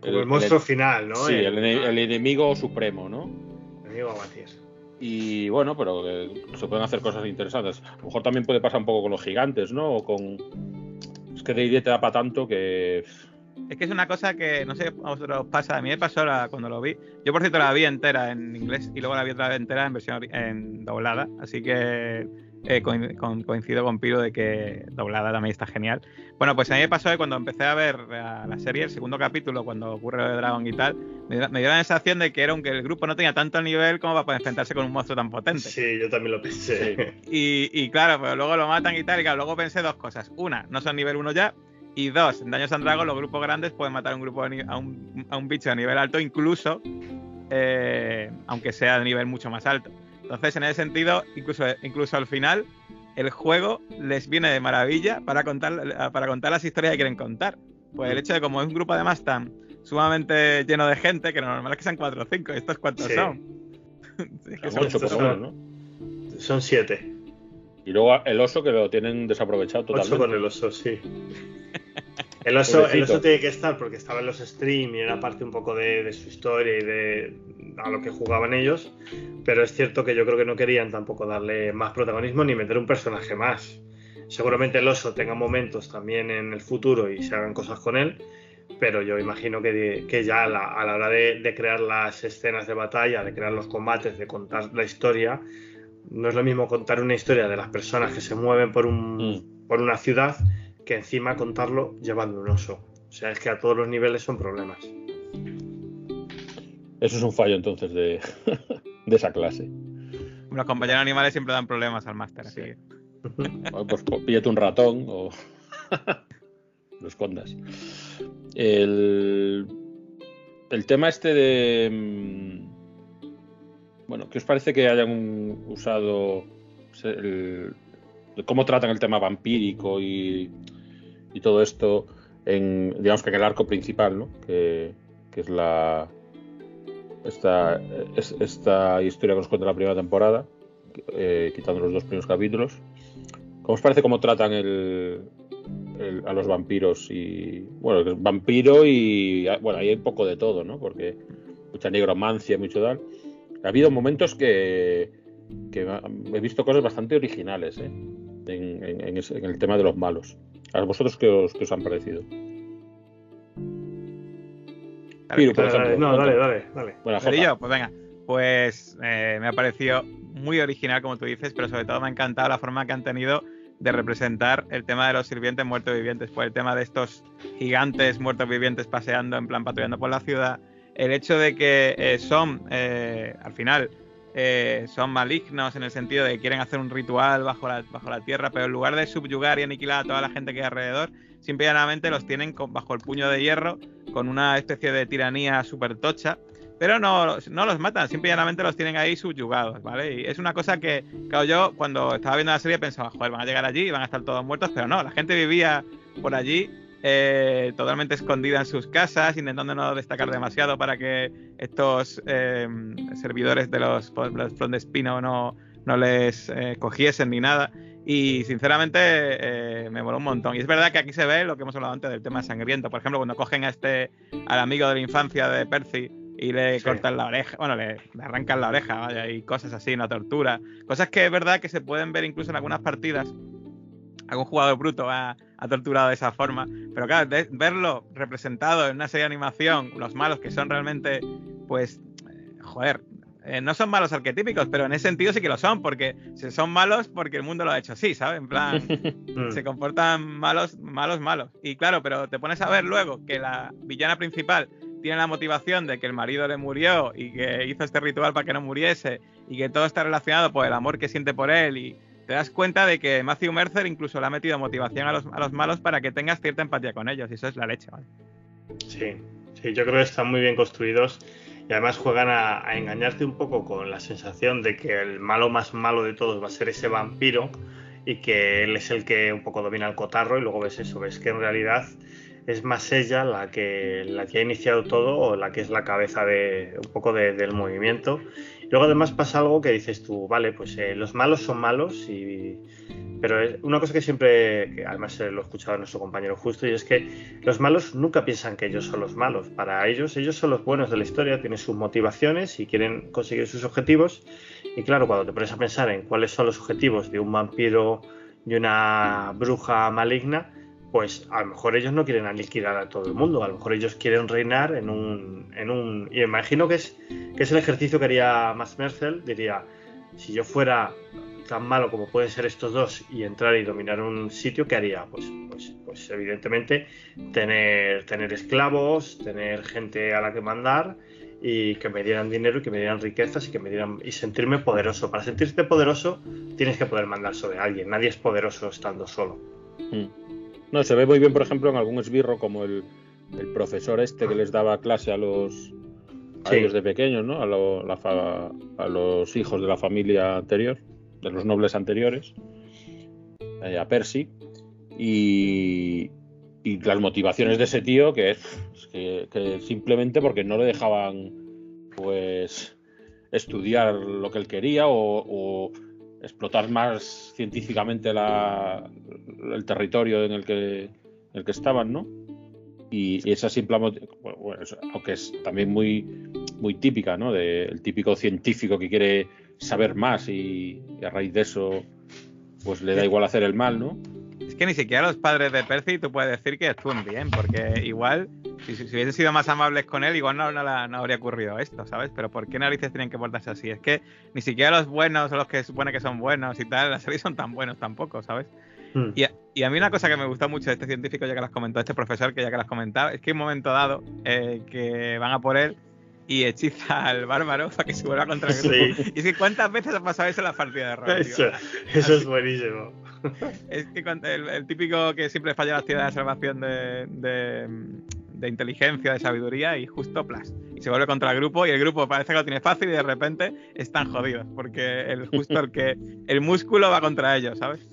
Como el, monstruo final, ¿no? Sí, el, el, enemigo supremo, ¿no? Y bueno, pero se pueden hacer cosas interesantes. A lo mejor también puede pasar un poco con los gigantes, ¿no? O con. Es que D&D te da para tanto que. Es que es una cosa que no sé a vosotros pasa. A mí me pasó cuando lo vi. Yo, por cierto, la vi entera en inglés y luego la vi otra vez entera en versión en doblada. Así que eh, coincido con Piro de que doblada también está genial. Bueno, pues a mí me pasó que cuando empecé a ver la, serie, el segundo capítulo, cuando ocurre lo de Dragon y tal, me, dio la sensación de que era que el grupo no tenía tanto nivel como para poder enfrentarse con un monstruo tan potente. Sí, yo también lo pensé. [LAUGHS] Y, claro, pero luego lo matan y tal, y claro, luego pensé dos cosas. Una, no son nivel 1 ya, y dos, en Daños and Dragons los grupos grandes pueden matar a un grupo a un, a un bicho a nivel alto, incluso eh, aunque sea de nivel mucho más alto. Entonces, en ese sentido, incluso, incluso al final, el juego les viene de maravilla para contar, para contar las historias que quieren contar. Pues el hecho de como es un grupo además tan sumamente lleno de gente, que lo normal es que sean 4 o 5, ¿estos cuántos [LAUGHS] son? son 8 por lo ¿no? Son 7. Y luego el oso que lo tienen desaprovechado totalmente. 8 con el oso, sí. El oso, el oso, tiene que estar porque estaba en los streams y era parte un poco de, su historia y de a lo que jugaban ellos. Pero es cierto que yo creo que no querían tampoco darle más protagonismo ni meter un personaje más. Seguramente el oso tenga momentos también en el futuro y se hagan cosas con él. Pero yo imagino que, que ya a la, hora de, crear las escenas de batalla, de crear los combates, de contar la historia, no es lo mismo contar una historia de las personas que se mueven por, un, mm. por una ciudad que encima contarlo llevando un oso. O sea, es que a todos los niveles son problemas. Eso es un fallo entonces de, [LAUGHS] de esa clase. Los compañeros animales siempre dan problemas al máster, así que- [LAUGHS] Bueno, Pues, pues píllate un ratón o [LAUGHS] lo escondas. El, el tema este de... Bueno, ¿qué os parece que hayan usado cómo tratan el tema vampírico y, todo esto en, digamos que en el arco principal, ¿no? Que, es la esta, es- esta historia que nos cuenta la primera temporada, eh, quitando los dos primeros capítulos. ¿Cómo os parece cómo tratan a los vampiros? Y bueno, vampiro y bueno, ahí hay un poco de todo, ¿no? Porque mucha negromancia, mucho tal. Ha habido momentos que, que he visto cosas bastante originales ¿eh? en, en- en ese- en el tema de los malos. ¿A vosotros qué os, qué os han parecido? Piru, por Dale, dale, ejemplo. no, dale, dale, dale. Bueno. Pues venga. Pues eh, me ha parecido muy original, como tú dices, pero sobre todo me ha encantado la forma que han tenido de representar el tema de los sirvientes muertos vivientes, pues el tema de estos gigantes muertos vivientes paseando, en plan patrullando por la ciudad, el hecho de que eh, son, eh, al final, eh, son malignos en el sentido de que quieren hacer un ritual bajo la, bajo la tierra, pero en lugar de subyugar y aniquilar a toda la gente que hay alrededor, simple y llanamente los tienen bajo el puño de hierro, con una especie de tiranía súper tocha, pero no, no los matan, simple y llanamente los tienen ahí subyugados, ¿vale? Y es una cosa que, claro, yo cuando estaba viendo la serie pensaba, joder, van a llegar allí y van a estar todos muertos, pero no, la gente vivía por allí eh, totalmente escondida en sus casas, intentando no destacar demasiado para que estos eh, servidores de los, los Frondespino no, no les eh, cogiesen ni nada. Y sinceramente eh, me moló un montón. Y es verdad que aquí se ve lo que hemos hablado antes del tema sangriento. Por ejemplo, cuando cogen a este al amigo de la infancia de Percy y le Sí. cortan la oreja, bueno, le, le arrancan la oreja, vaya, y cosas así, una tortura. Cosas que es verdad que se pueden ver incluso en algunas partidas. Algún jugador bruto ha, ha torturado de esa forma. Pero claro, de- verlo representado en una serie de animación, los malos que son realmente, pues, eh, joder, eh, no son malos arquetípicos, pero en ese sentido sí que lo son, porque son malos porque el mundo lo ha hecho así, ¿sabes? En plan, [LAUGHS] se comportan malos, malos, malos. Y claro, pero te pones a ver luego que la villana principal tiene la motivación de que el marido le murió y que hizo este ritual para que no muriese y que todo está relacionado por el amor que siente por él y te das cuenta de que Matthew Mercer incluso le ha metido motivación a los, a los malos para que tengas cierta empatía con ellos y eso es la leche, ¿vale? Sí, sí, yo creo que están muy bien construidos y además juegan a, engañarte un poco con la sensación de que el malo más malo de todos va a ser ese vampiro y que él es el que un poco domina el cotarro y luego ves eso, ves que en realidad es más ella la que, la que ha iniciado todo o la que es la cabeza de un poco de- del movimiento. Luego además pasa algo que dices tú, vale, pues eh, los malos son malos y... Pero es una cosa que siempre, que además eh, lo he escuchado a nuestro compañero justo, y es que los malos nunca piensan que ellos son los malos. Para ellos, ellos son los buenos de la historia, tienen sus motivaciones y quieren conseguir sus objetivos. Y claro, cuando te pones a pensar en cuáles son los objetivos de un vampiro y una bruja maligna, pues a lo mejor ellos no quieren aniquilar a todo el mundo, a lo mejor ellos quieren reinar en un... En un y imagino que es, que es el ejercicio que haría Max Mercel, diría, si yo fuera tan malo como pueden ser estos dos y entrar y dominar un sitio, ¿qué haría? Pues, pues, pues evidentemente tener, tener esclavos, tener gente a la que mandar y que me dieran dinero y que me dieran riquezas y que me dieran y sentirme poderoso. Para sentirte poderoso tienes que poder mandar sobre alguien. Nadie es poderoso estando solo. Mm. No, se ve muy bien, por ejemplo, en algún esbirro como el, el profesor este que les daba clase a los a Sí. ellos de pequeños, ¿no? A, lo- la fa- a los hijos de la familia anterior, de los nobles anteriores, eh, a Percy. Y, y las motivaciones de ese tío, que es es que, que simplemente porque no le dejaban, pues, estudiar lo que él quería o, o explotar más científicamente la- el territorio en el que, en el que estaban, ¿no? Y, y esa simple bueno, eso, aunque es también muy muy típica, ¿no? Del típico científico que quiere saber más y, y a raíz de eso pues le da igual hacer el mal, ¿no? Es que ni siquiera los padres de Percy tú puedes decir que actúen bien, porque igual, si, si hubiesen sido más amables con él, igual no, no, la- no habría ocurrido esto, ¿sabes? Pero ¿por qué narices tienen que portarse así? Es que ni siquiera los buenos o los que supone que son buenos y tal, las series son tan buenos tampoco, ¿sabes? Mm. Y, Y a mí una cosa que me gusta mucho de este científico, ya que lo has comentado, este profesor que ya que lo has comentado, es que en un momento dado eh, que van a por él y hechiza al bárbaro [LAUGHS] para que se vuelva contra el grupo. Sí. Y es que cuántas veces ha pasado eso en la partida de rol. Eso, eso es buenísimo. [LAUGHS] Es que el, típico que siempre falla las tiras de salvación de, de, inteligencia, de sabiduría y justo plas. Y se vuelve contra el grupo y el grupo parece que lo tiene fácil y de repente están jodidos porque el justo el que el músculo va contra ellos, ¿sabes?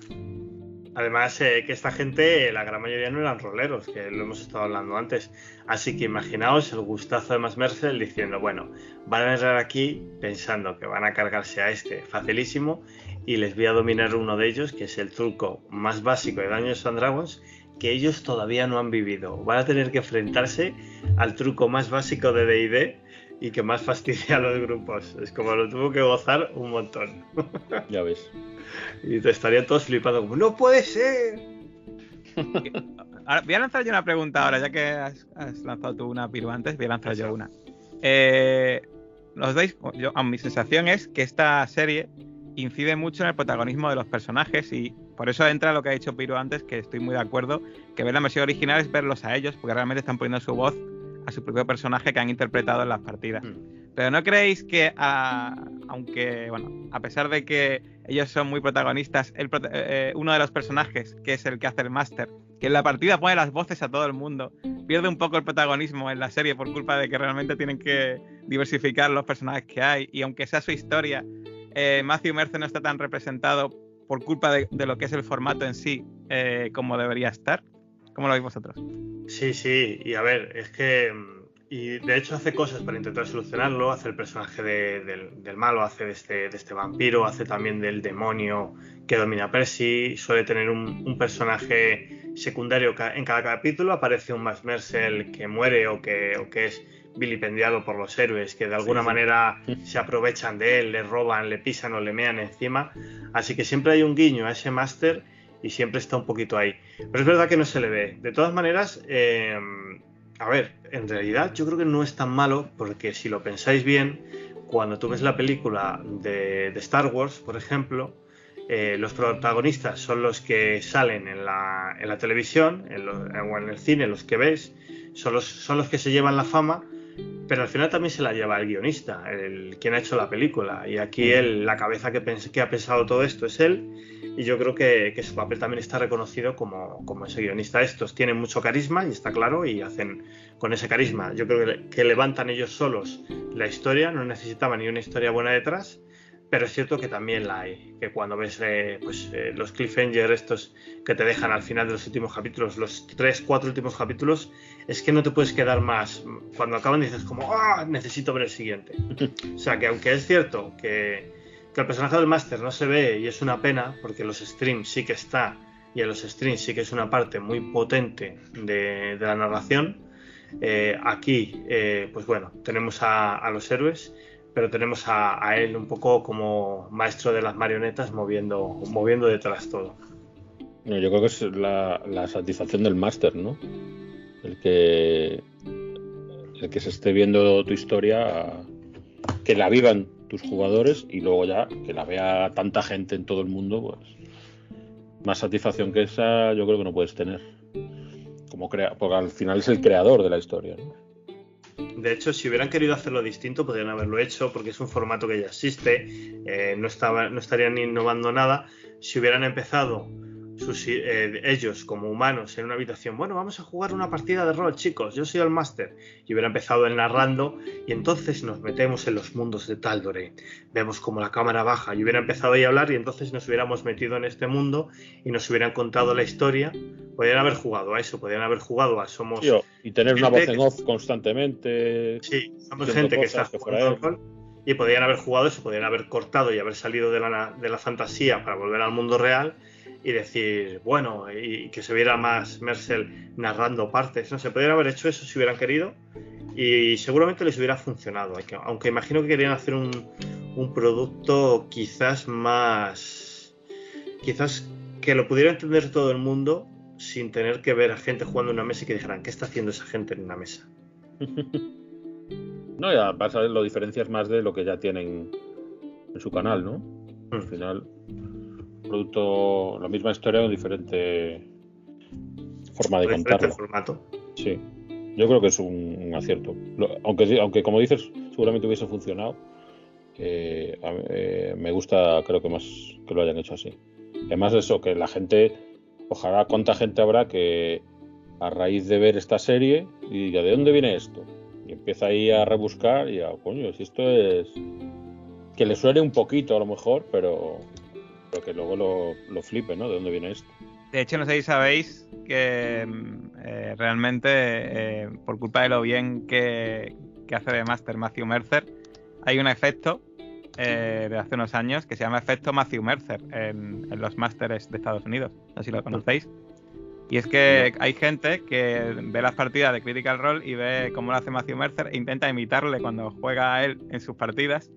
Además, eh, que esta gente, la gran mayoría no eran roleros, que lo hemos estado hablando antes. Así que imaginaos el gustazo de Max Mercel diciendo, bueno, van a entrar aquí pensando que van a cargarse a este facilísimo y les voy a dominar uno de ellos, que es el truco más básico de Dungeons and Dragons, que ellos todavía no han vivido. Van a tener que enfrentarse al truco más básico de D&D y que más fastidia a los grupos. Es como lo tuvo que gozar un montón. [LAUGHS] Ya ves. Y te estarían todos flipando como, ¡no puede ser! Ahora, voy a lanzar yo una pregunta ahora, ya que has, has lanzado tú una piru antes, voy a lanzar yo una. Eh, ¿Os dais? Yo, a mi sensación es que esta serie incide mucho en el protagonismo de los personajes y por eso entra lo que ha dicho Piro antes, que estoy muy de acuerdo, que ver la versión original es verlos a ellos, porque realmente están poniendo su voz a su propio personaje que han interpretado en las partidas. Pero ¿no creéis que, a- aunque, bueno, a pesar de que ellos son muy protagonistas, el prota- eh, uno de los personajes, que es el que hace el máster, que en la partida pone las voces a todo el mundo, pierde un poco el protagonismo en la serie por culpa de que realmente tienen que diversificar los personajes que hay y aunque sea su historia, eh, Matthew Mercer no está tan representado por culpa de, lo que es el formato en sí eh, como debería estar? ¿Cómo lo veis vosotros? Sí, sí, y a ver, es que. mm, Y de hecho hace cosas para intentar solucionarlo. Hace el personaje de- del, malo, hace de este, de este vampiro, hace también del demonio que domina Percy. Suele tener un, personaje secundario en cada capítulo. Aparece un Max Mercel que muere o que, o que es vilipendiado por los héroes, que de alguna sí. manera se aprovechan de él, le roban, le pisan o le mean encima. Así que siempre hay un guiño a ese máster y siempre está un poquito ahí. Pero es verdad que no se le ve. De todas maneras, eh, a ver, en realidad yo creo que no es tan malo porque si lo pensáis bien, cuando tú ves la película de, de Star Wars, por ejemplo, eh, los protagonistas son los que salen en la, en la televisión en lo- o en el cine, los que ves, son los, son los que se llevan la fama, pero al final también se la lleva el guionista, el quien ha hecho la película. Y aquí él, la cabeza que, pens- que ha pensado todo esto es él. Y yo creo que, que su papel también está reconocido como, como ese guionista. Estos tienen mucho carisma y está claro, y hacen con ese carisma. Yo creo que, que levantan ellos solos la historia, no necesitaban ni una historia buena detrás. Pero es cierto que también la hay, que cuando ves eh, pues, eh, los cliffhanger estos que te dejan al final de los últimos capítulos, los tres, cuatro últimos capítulos, es que no te puedes quedar más. Cuando acaban dices como, ah, necesito ver el siguiente. [LAUGHS] O sea que aunque es cierto que, que el personaje del máster no se ve y es una pena, porque en los streams sí que está, y en los streams sí que es una parte muy potente de, de la narración, eh, aquí, eh, pues bueno, tenemos a, a los héroes, pero tenemos a, a él un poco como maestro de las marionetas moviendo, moviendo detrás todo. No, yo creo que es la, la satisfacción del máster, ¿no? El que el que se esté viendo tu historia, que la vivan tus jugadores y luego ya que la vea tanta gente en todo el mundo, pues más satisfacción que esa yo creo que no puedes tener. Como porque al final es el creador de la historia. De hecho, si hubieran querido hacerlo distinto, podrían haberlo hecho, porque es un formato que ya existe, eh, no, estaba, no estarían innovando nada. Si hubieran empezado sus, eh, ellos como humanos en una habitación, bueno, vamos a jugar una partida de rol, chicos, yo soy el máster, y hubiera empezado el narrando, y entonces nos metemos en los mundos de Tal'Dorei, vemos como la cámara baja, y hubiera empezado ahí a hablar, y entonces nos hubiéramos metido en este mundo y nos hubieran contado la historia. Podrían haber jugado a eso, podrían haber jugado a Somos. Tío, y tener una voz en off constantemente. Sí, somos gente que está jugando al rol y podrían haber jugado eso, podrían haber cortado y haber salido de la, de la fantasía para volver al mundo real y decir, bueno, y, que se viera más Mercel narrando partes, no se podrían haber hecho eso si hubieran querido y seguramente les hubiera funcionado, aunque imagino que querían hacer un, un producto quizás más, quizás que lo pudiera entender todo el mundo sin tener que ver a gente jugando en una mesa y que dijeran, ¿qué está haciendo esa gente en una mesa? [LAUGHS] No, ya vas a ver, lo diferencias más de lo que ya tienen en su canal, ¿no? Al Mm. final, producto, la misma historia con diferente forma de contarlo. formato. Sí, yo creo que es un, un acierto. Lo- aunque, aunque, como dices, seguramente hubiese funcionado, eh, a eh, me gusta, creo que más que lo hayan hecho así. Además, eso, que la gente, ojalá, cuánta gente habrá que a raíz de ver esta serie y diga, ¿de dónde viene esto? Y empieza ahí a rebuscar y a, coño, si esto es. Que le suene un poquito a lo mejor, pero, pero que luego lo, lo flipe, ¿no? ¿De dónde viene esto? De hecho, no sé si sabéis que eh, realmente, eh, por culpa de lo bien que, que hace de Master Matthew Mercer, hay un efecto eh, de hace unos años que se llama efecto Matthew Mercer en, en los Masters de Estados Unidos. No sé si lo conocéis. Y es que hay gente que ve las partidas de Critical Role y ve cómo lo hace Matthew Mercer e intenta imitarle cuando juega a él en sus partidas,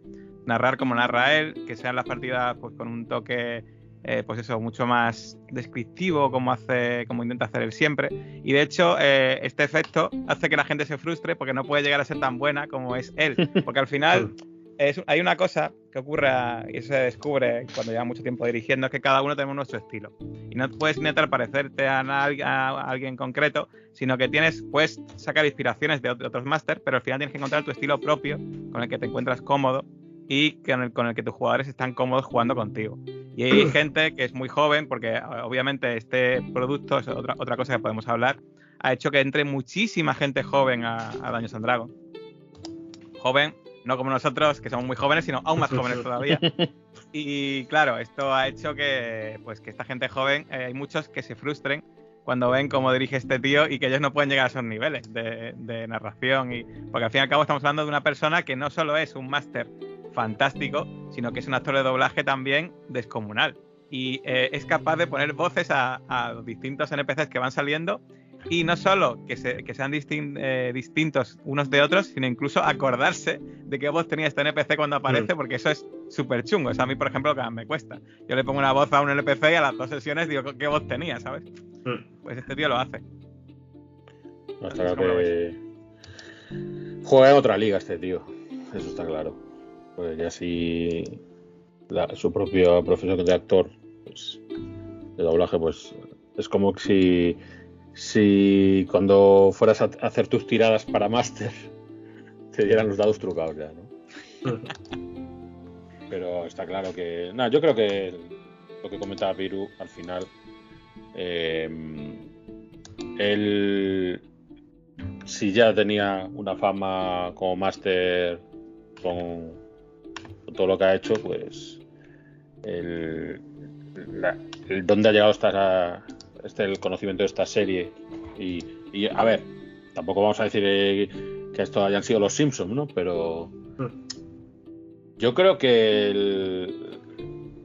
narrar como narra él, que sean las partidas pues con un toque eh, pues eso, mucho más descriptivo como hace, como intenta hacer él siempre. Y de hecho, eh, este efecto hace que la gente se frustre porque no puede llegar a ser tan buena como es él. [LAUGHS] Porque al final es- hay una cosa que ocurre y se descubre cuando lleva mucho tiempo dirigiendo, es que cada uno tenemos nuestro estilo. Y no puedes intentar parecerte a, a alguien concreto, sino que tienes, puedes sacar inspiraciones de ot- otros máster, pero al final tienes que encontrar tu estilo propio con el que te encuentras cómodo y con el, con el que tus jugadores están cómodos jugando contigo. Y hay [CLEARS THROAT] gente que es muy joven, porque a- obviamente este producto es otra, otra cosa que podemos hablar, ha hecho que entre muchísima gente joven a, a and Dragons. Joven, no como nosotros, que somos muy jóvenes, sino aún más jóvenes todavía. [LAUGHS] Y claro, esto ha hecho que, pues, que esta gente joven, eh, hay muchos que se frustren cuando ven cómo dirige este tío y que ellos no pueden llegar a esos niveles de, de narración. Y, porque al fin y al cabo estamos hablando de una persona que no solo es un máster fantástico, sino que es un actor de doblaje también descomunal. Y eh, es capaz de poner voces a, a los distintos NPCs que van saliendo y no solo que, se- que sean distin- eh, distintos unos de otros, sino incluso acordarse de qué voz tenía este NPC cuando aparece, porque eso es súper chungo. Eso a mí, por ejemplo, que me cuesta. Yo le pongo una voz a un NPC y a las dos sesiones digo qué voz tenía, ¿sabes? Mm. Pues este tío lo hace. No, está Eso claro como lo que juega en otra liga este tío. Eso está claro. Pues ya si la- su propia profesión de actor, pues, de doblaje, pues es como que si, si cuando fueras a hacer tus tiradas para máster [LAUGHS] te dieran los dados trucados ya, ¿no? [LAUGHS] Pero está claro que. No, yo creo que lo que comentaba Viru al final. eh, él. Si ya tenía una fama como máster con todo lo que ha hecho, pues. El, la- el dónde ha llegado esta, este, el conocimiento de esta serie. Y, a ver, tampoco vamos a decir eh, que esto hayan sido los Simpsons, ¿no? Pero. Yo creo que el-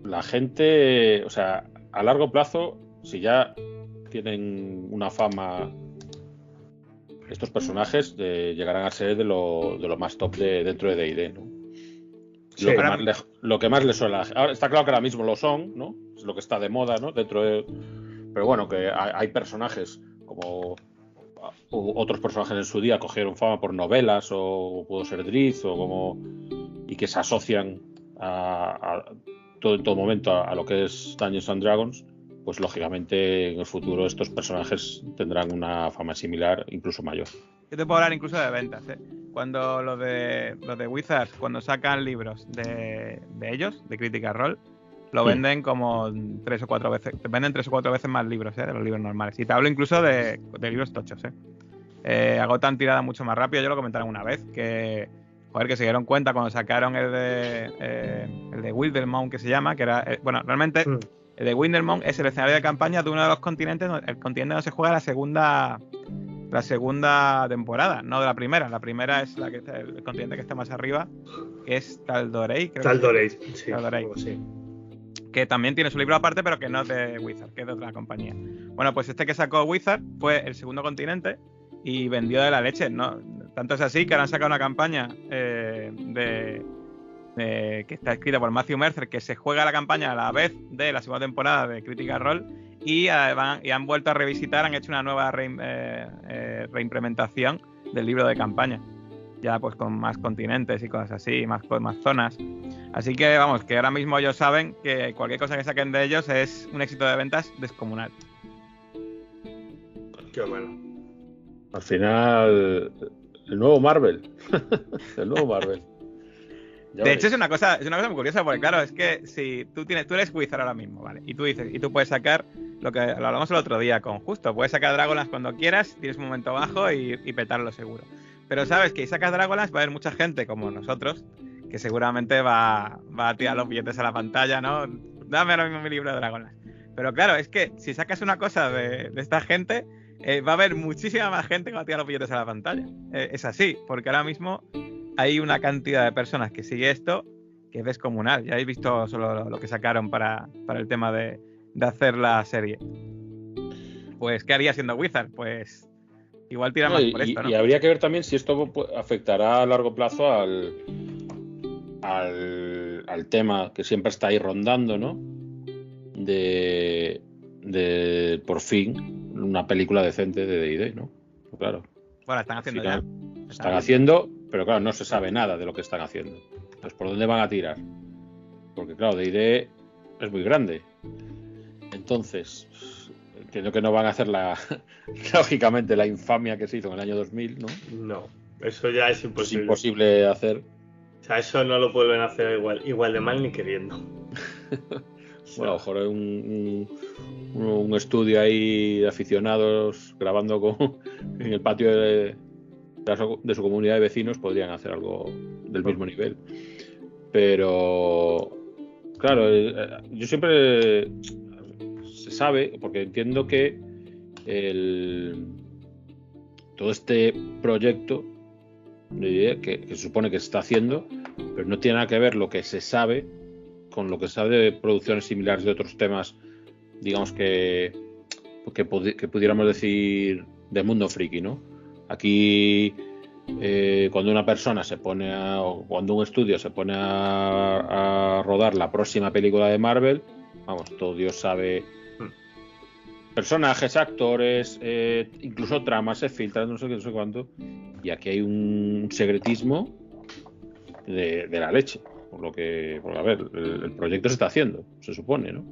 la gente, o sea, a largo plazo, si ya tienen una fama, estos personajes llegarán a ser de lo, de lo más top de, dentro de D&D, ¿no? Sí, lo, que más le, lo que más le suena. Ahora está claro que ahora mismo lo son, ¿no? Es lo que está de moda, ¿no? Dentro de. Pero bueno, que hay, hay personajes como u- otros personajes en su día cogieron fama por novelas o pudo ser Driz o como y que se asocian a, a todo en todo momento a, a lo que es Dungeons and Dragons pues lógicamente en el futuro estos personajes tendrán una fama similar incluso mayor Yo te puedo hablar incluso de ventas, ¿eh? Cuando los de, los de Wizards, cuando sacan libros de, de ellos, de Critical Role, lo venden como tres o cuatro veces, venden tres o cuatro veces más libros, ¿eh? De los libros normales. Y te hablo incluso de, de libros tochos, ¿eh? Eh, agotan tirada mucho más rápido, yo lo comentaron una vez, que, joder, que se dieron cuenta cuando sacaron el de, eh, el de Wildermount, que se llama, que era, eh, bueno, realmente Mm. el de Windermount es el escenario de campaña de uno de los continentes, el continente donde se juega la segunda la segunda temporada, no de la primera. La primera es la que está- el continente que está más arriba, que es Tal'Dorei, creo que Tal'Dorei, sí. Tal'Dorei. así. que también tiene su libro aparte, pero que no es de Wizard, que es de otra compañía. Bueno, pues este que sacó Wizard fue el segundo continente y vendió de la leche, ¿no? Tanto es así que ahora han sacado una campaña eh, de, de- que está escrita por Matthew Mercer, que se juega la campaña a la vez de la segunda temporada de Critical Role y, eh, van- y han vuelto a revisitar, han hecho una nueva reim- eh, eh, reimplementación del libro de campaña. Ya pues con más continentes y cosas así, más, con más zonas. Así que vamos, que ahora mismo ellos saben que cualquier cosa que saquen de ellos es un éxito de ventas descomunal. Qué bueno. Al final, el nuevo Marvel. [LAUGHS] el nuevo Marvel. [LAUGHS] Ya De hecho, es una cosa, es una cosa muy curiosa, porque claro, es que si tú tienes, tú eres Wizard ahora mismo, ¿vale? Y tú dices, y tú puedes sacar lo que lo hablamos el otro día con Justo, puedes sacar Dragonlance cuando quieras, tienes un momento bajo y, y petarlo seguro. Pero sabes que si sacas Dragonlance va a haber mucha gente como nosotros que seguramente va, va a tirar los billetes a la pantalla, ¿no? Dame ahora mismo mi libro de Dragonlance. Pero claro, es que si sacas una cosa de, de esta gente, eh, va a haber muchísima más gente que va a tirar los billetes a la pantalla. Eh, es así, porque ahora mismo hay una cantidad de personas que sigue esto que es descomunal. Ya habéis visto solo lo, lo que sacaron para, para el tema de, de hacer la serie. Pues, ¿qué haría siendo Wizard? Pues igual tira No, más y, por esto, ¿no? y habría que ver también si esto afectará a largo plazo al, al, al tema que siempre está ahí rondando, ¿no? De, de por fin una película decente de D&D, ¿no? Claro, Bueno, están haciendo ya. están haciendo, pero claro, no se sabe nada de lo que están haciendo. Entonces, ¿por dónde van a tirar? Porque claro, D&D es muy grande. Entonces, entiendo que no van a hacer la, [LAUGHS] lógicamente, la infamia que se hizo en el año 2000, ¿no? No, eso ya es Es imposible. imposible hacer. O sea, eso no lo vuelven a hacer igual, igual de mal ni queriendo. [LAUGHS] Bueno, a lo mejor un, un, un estudio ahí de aficionados grabando con, [LAUGHS] en el patio de, de su- de su comunidad de vecinos podrían hacer algo del mismo nivel. Pero, claro, eh, yo siempre sabe, porque entiendo que el, todo este proyecto que, se supone que se está haciendo, pero no tiene nada que ver lo que se sabe con lo que sabe de producciones similares de otros temas, digamos que, que, pudi- pudiéramos decir de mundo friki, ¿no? Aquí, eh, cuando una persona se pone a, o cuando un estudio se pone a rodar la próxima película de Marvel, vamos, todo Dios sabe personajes, actores, eh, incluso tramas se filtran, no sé qué, no sé cuánto, y aquí hay un secretismo de, de la leche. Por lo que, por, a ver, el, el proyecto se está haciendo, se supone, ¿no?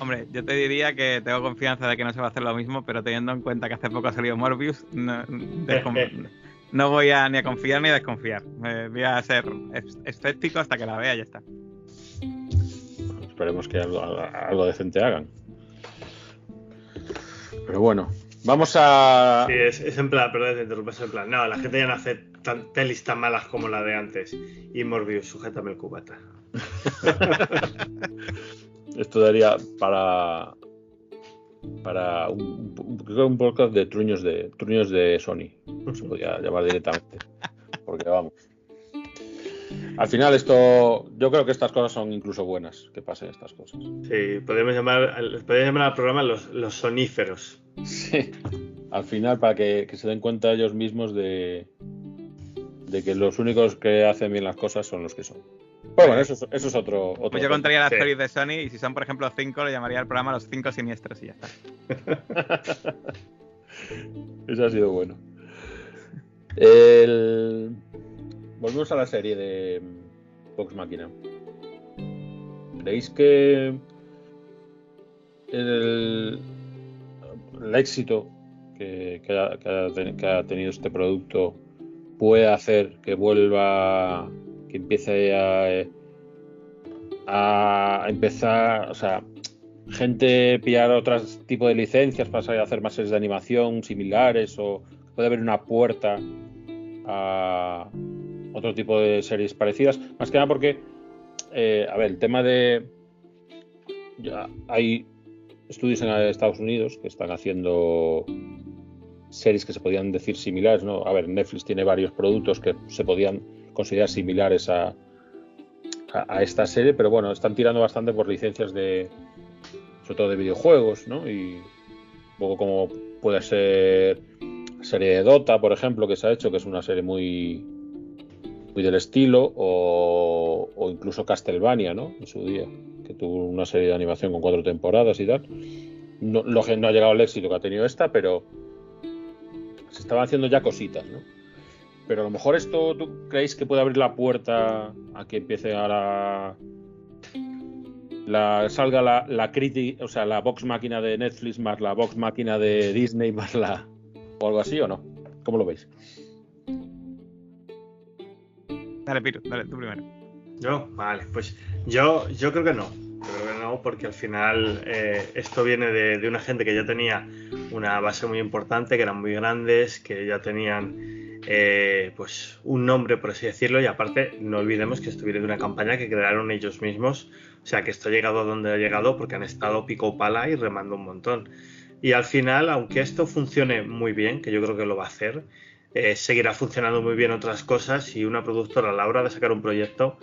Hombre, yo te diría que tengo confianza de que no se va a hacer lo mismo, pero teniendo en cuenta que hace poco ha salido Morbius, no, [LAUGHS] no voy a ni a confiar ni a desconfiar. Eh, voy a ser es- escéptico hasta que la vea y ya está. Esperemos que algo, algo decente hagan. Pero bueno, vamos a. Sí, es, es en plan, perdón, te interrumpo, es en plan. No, la gente ya no hace tan, pelis tan malas como la de antes. Y Morbius, sujétame el cubata. [LAUGHS] Esto daría para. Para un, un podcast de truños de truños de Sony. Se podría llamar directamente. Porque vamos. Al final, esto. Yo creo que estas cosas son incluso buenas que pasen estas cosas. Sí, podríamos llamar, al- podríamos llamar al programa los, los soníferos. Sí. Al final, para que, que se den cuenta ellos mismos de, de que los únicos que hacen bien las cosas son los que son. Pero bueno, eso, es- eso es otro. otro Pues yo contaría las Sí. pelis de Sony y si son, por ejemplo, cinco, le llamaría al programa Los Cinco Siniestros y ya está. [LAUGHS] Eso ha sido bueno. El... Volvemos a la serie de Vox Máquina. ¿Creéis que el, éxito que, ha, tenido este producto puede hacer que vuelva, que empiece a, a empezar, o sea, gente pillar otros tipos de licencias para hacer más series de animación similares o puede haber una puerta a otro tipo de series parecidas. Más que nada porque, eh, a ver, el tema de... Ya hay estudios en Estados Unidos que están haciendo series que se podían decir similares, ¿no? A ver, Netflix tiene varios productos que se podían considerar similares a, a, esta serie, pero bueno, están tirando bastante por licencias de, sobre todo de videojuegos, ¿no? Y un poco como puede ser serie de Dota, por ejemplo, que se ha hecho, que es una serie muy muy del estilo, o, o incluso Castlevania, ¿no? En su día, que tuvo una serie de animación con cuatro temporadas y tal. No, que no ha llegado al éxito que ha tenido esta, pero se estaban haciendo ya cositas, ¿no? Pero a lo mejor esto, ¿tú creéis que puede abrir la puerta a que empiece ahora la salga la, la crítica, o sea, la box máquina de Netflix más la box máquina de Disney más la o algo así o no. ¿Cómo lo veis? Dale, Piru, dale tú primero. Yo, vale, pues yo, yo creo que no. Yo creo que no, porque al final eh, esto viene de, de, una gente que ya tenía una base muy importante, que eran muy grandes, que ya tenían eh, pues un nombre, por así decirlo, y aparte no olvidemos que esto viene de una campaña que crearon ellos mismos, o sea que esto ha llegado a donde ha llegado porque han estado pico pala y remando un montón. Y al final, aunque esto funcione muy bien, que yo creo que lo va a hacer, eh, seguirá funcionando muy bien otras cosas y una productora a la hora de sacar un proyecto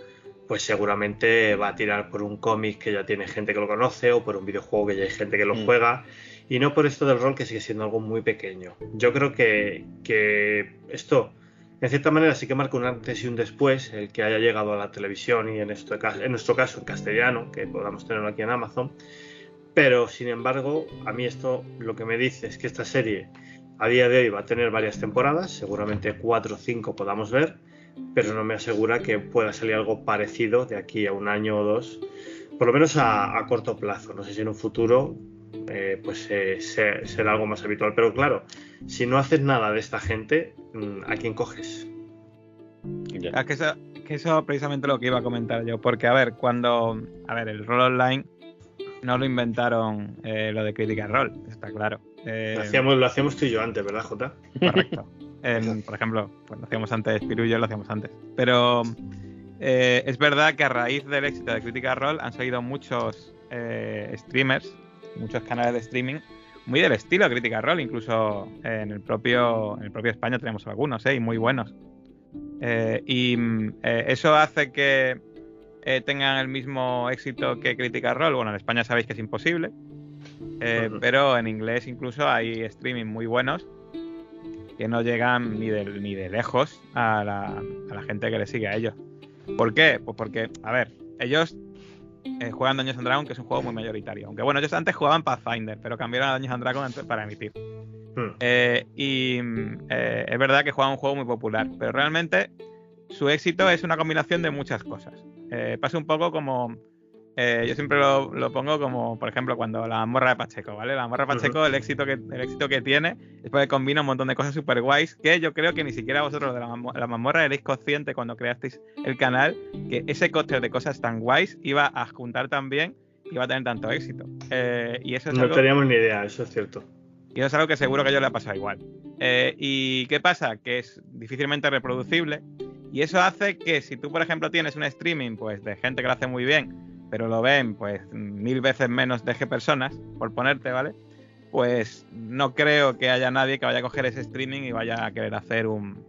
pues seguramente va a tirar por un cómic que ya tiene gente que lo conoce o por un videojuego que ya hay gente que lo mm. juega y no por esto del rol que sigue siendo algo muy pequeño. Yo creo que, que esto, en cierta manera, sí que marca un antes y un después, el que haya llegado a la televisión y en, esto, en nuestro caso en castellano, que podamos tenerlo aquí en Amazon. Pero, sin embargo, a mí esto lo que me dice es que esta serie a día de hoy va a tener varias temporadas, seguramente cuatro o cinco podamos ver, pero no me asegura que pueda salir algo parecido de aquí a un año o dos, por lo menos a, corto plazo. No sé si en un futuro eh, pues eh, será algo más habitual, pero claro, si no haces nada de esta gente, mm, ¿a quién coges? Ah, que, eso, que eso precisamente lo que iba a comentar yo, porque a ver, cuando, a ver, el rol online no lo inventaron eh, lo de crítica rol, está claro. lo, hacíamos, lo hacíamos tú y yo antes, ¿verdad, Jota? Correcto. [LAUGHS] por ejemplo, pues lo hacíamos antes, Piru y yo lo hacíamos antes. Pero eh, es verdad que a raíz del éxito de Critical Role han salido muchos eh, streamers, muchos canales de streaming muy del estilo Critical Role, incluso en el propio, en el propio España tenemos algunos, ¿eh? y muy buenos. y eso hace que tengan el mismo éxito que Critical Role. Bueno, en España sabéis que es imposible, pero en inglés incluso hay streaming muy buenos que no llegan ni de, ni de lejos a la, gente que le sigue a ellos. ¿Por qué? Pues porque, a ver, ellos eh, juegan Dungeons and Dragons, que es un juego muy mayoritario. Aunque bueno, ellos antes jugaban Pathfinder, pero cambiaron a Dungeons and Dragons para emitir. Hmm. Eh, y eh, es verdad que juegan un juego muy popular, pero realmente su éxito es una combinación de muchas cosas. Pasa un poco como eh, yo siempre lo, pongo como, por ejemplo, cuando la morra de Pacheco, ¿vale? La morra de Pacheco, el, éxito que, el éxito que tiene es porque combina un montón de cosas super guays que yo creo que ni siquiera vosotros de la, la mamorra erais consciente cuando creasteis el canal que ese cóctel de cosas tan guays iba a juntar también y iba a tener tanto éxito. Eh, y eso no teníamos ni idea, eso es cierto. Y eso es algo que seguro que a ellos le ha pasado igual. Eh, ¿Y qué pasa? Que es difícilmente reproducible. Y eso hace que si tú, por ejemplo, tienes un streaming pues, de gente que lo hace muy bien, pero lo ven pues mil veces menos de personas, por ponerte, ¿vale? Pues no creo que haya nadie que vaya a coger ese streaming y vaya a querer hacer un,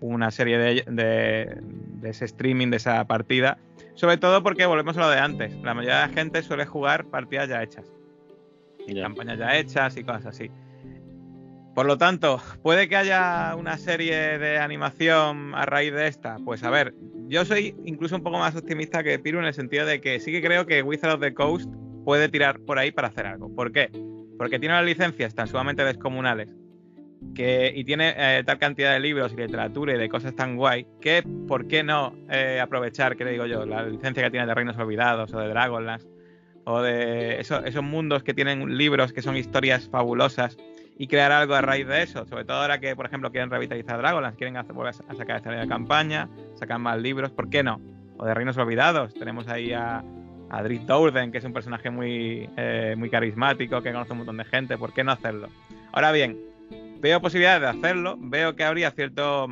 una serie de, de, ese streaming, de esa partida. Sobre todo porque volvemos a lo de antes. La mayoría de la gente suele jugar partidas ya hechas. Y campañas ya hechas y cosas así. Por lo tanto, ¿puede que haya una serie de animación a raíz de esta? Pues a ver, yo soy incluso un poco más optimista que Piru en el sentido de que sí que creo que Wizard of the Coast puede tirar por ahí para hacer algo. ¿Por qué? Porque tiene las licencias tan sumamente descomunales que, y tiene eh, tal cantidad de libros y literatura y de cosas tan guay que, ¿por qué no eh, aprovechar, qué le digo yo, la licencia que tiene de Reinos Olvidados o de Dragonlance o de esos mundos que tienen libros que son historias fabulosas y crear algo a raíz de eso. Sobre todo ahora que, por ejemplo, quieren revitalizar Dragonlance, quieren hacer, volver a sacar esta de campaña, sacar más libros, ¿por qué no? O de Reinos Olvidados, tenemos ahí a, a Drift Dourden, que es un personaje muy, eh, muy carismático, que conoce un montón de gente, ¿por qué no hacerlo? Ahora bien, veo posibilidades de hacerlo, veo que habría cierto,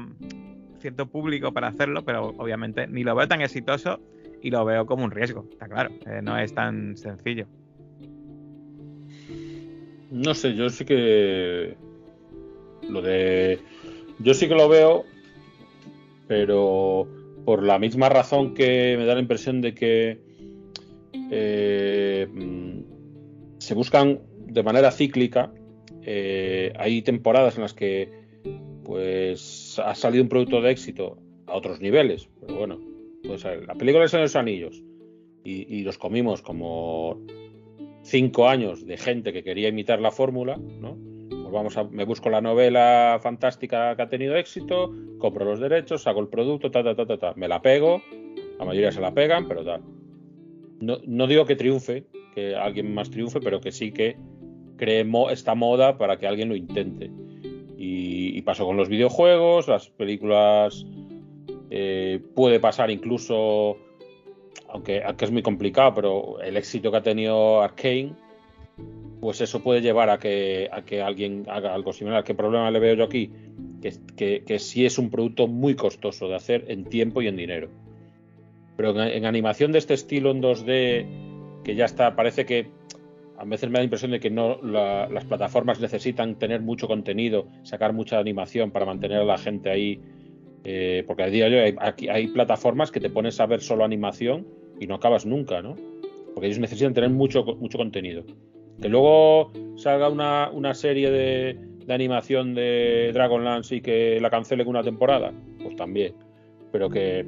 cierto público para hacerlo, pero obviamente ni lo veo tan exitoso y lo veo como un riesgo, está claro, eh, no es tan sencillo. No sé, yo sí que. Lo de. Yo sí que lo veo, pero por la misma razón que me da la impresión de que eh, se buscan de manera cíclica. Eh, hay temporadas en las que pues ha salido un producto de éxito a otros niveles, pero bueno, pues la película de los Anillos y los comimos como cinco años de gente que quería imitar la fórmula, ¿no? Pues vamos a, me busco la novela fantástica que ha tenido éxito, compro los derechos, hago el producto, ta, ta, ta, ta, ta. me la pego, la mayoría se la pegan, pero tal. No, no digo que triunfe, que alguien más triunfe, pero que sí que cree esta moda para que alguien lo intente. Y, y pasó con los videojuegos, las películas eh, puede pasar incluso, aunque, es muy complicado, pero el éxito que ha tenido Arkane, pues eso puede llevar a que, alguien haga algo similar. ¿Qué problema le veo yo aquí? Que, sí es un producto muy costoso de hacer en tiempo y en dinero. Pero en, animación de este estilo en 2D, que ya está, parece que a veces me da la impresión de que no la, las plataformas necesitan tener mucho contenido, sacar mucha animación para mantener a la gente ahí. Eh, porque a día de hoy hay, aquí hay plataformas que te pones a ver solo animación y no acabas nunca, ¿no? Porque ellos necesitan tener mucho, mucho contenido. Que luego salga una, una serie de, de, animación de Dragonlance y que la cancelen una temporada, pues también. Pero que,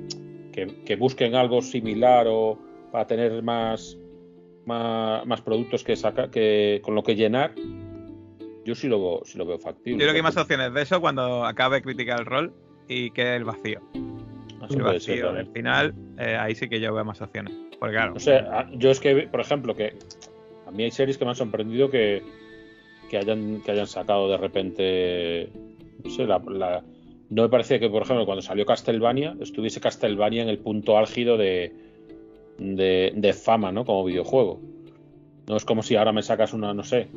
que, que busquen algo similar o para tener más, más, más, productos que sacar, que con lo que llenar, yo sí lo veo, sí lo veo factible. Yo creo que hay más opciones de eso cuando acabe Critical Role y quede el vacío. El puede vacío ser, del final, eh, ahí sí que yo veo más opciones. Porque claro, O sea, a- yo es que, por ejemplo, que a mí hay series que me han sorprendido que, que hayan, que hayan sacado de repente. No sé, la, la- no me parecía que, por ejemplo, cuando salió Castlevania, estuviese Castlevania en el punto álgido de, de, de fama, ¿no? Como videojuego. No es como si ahora me sacas una, no sé,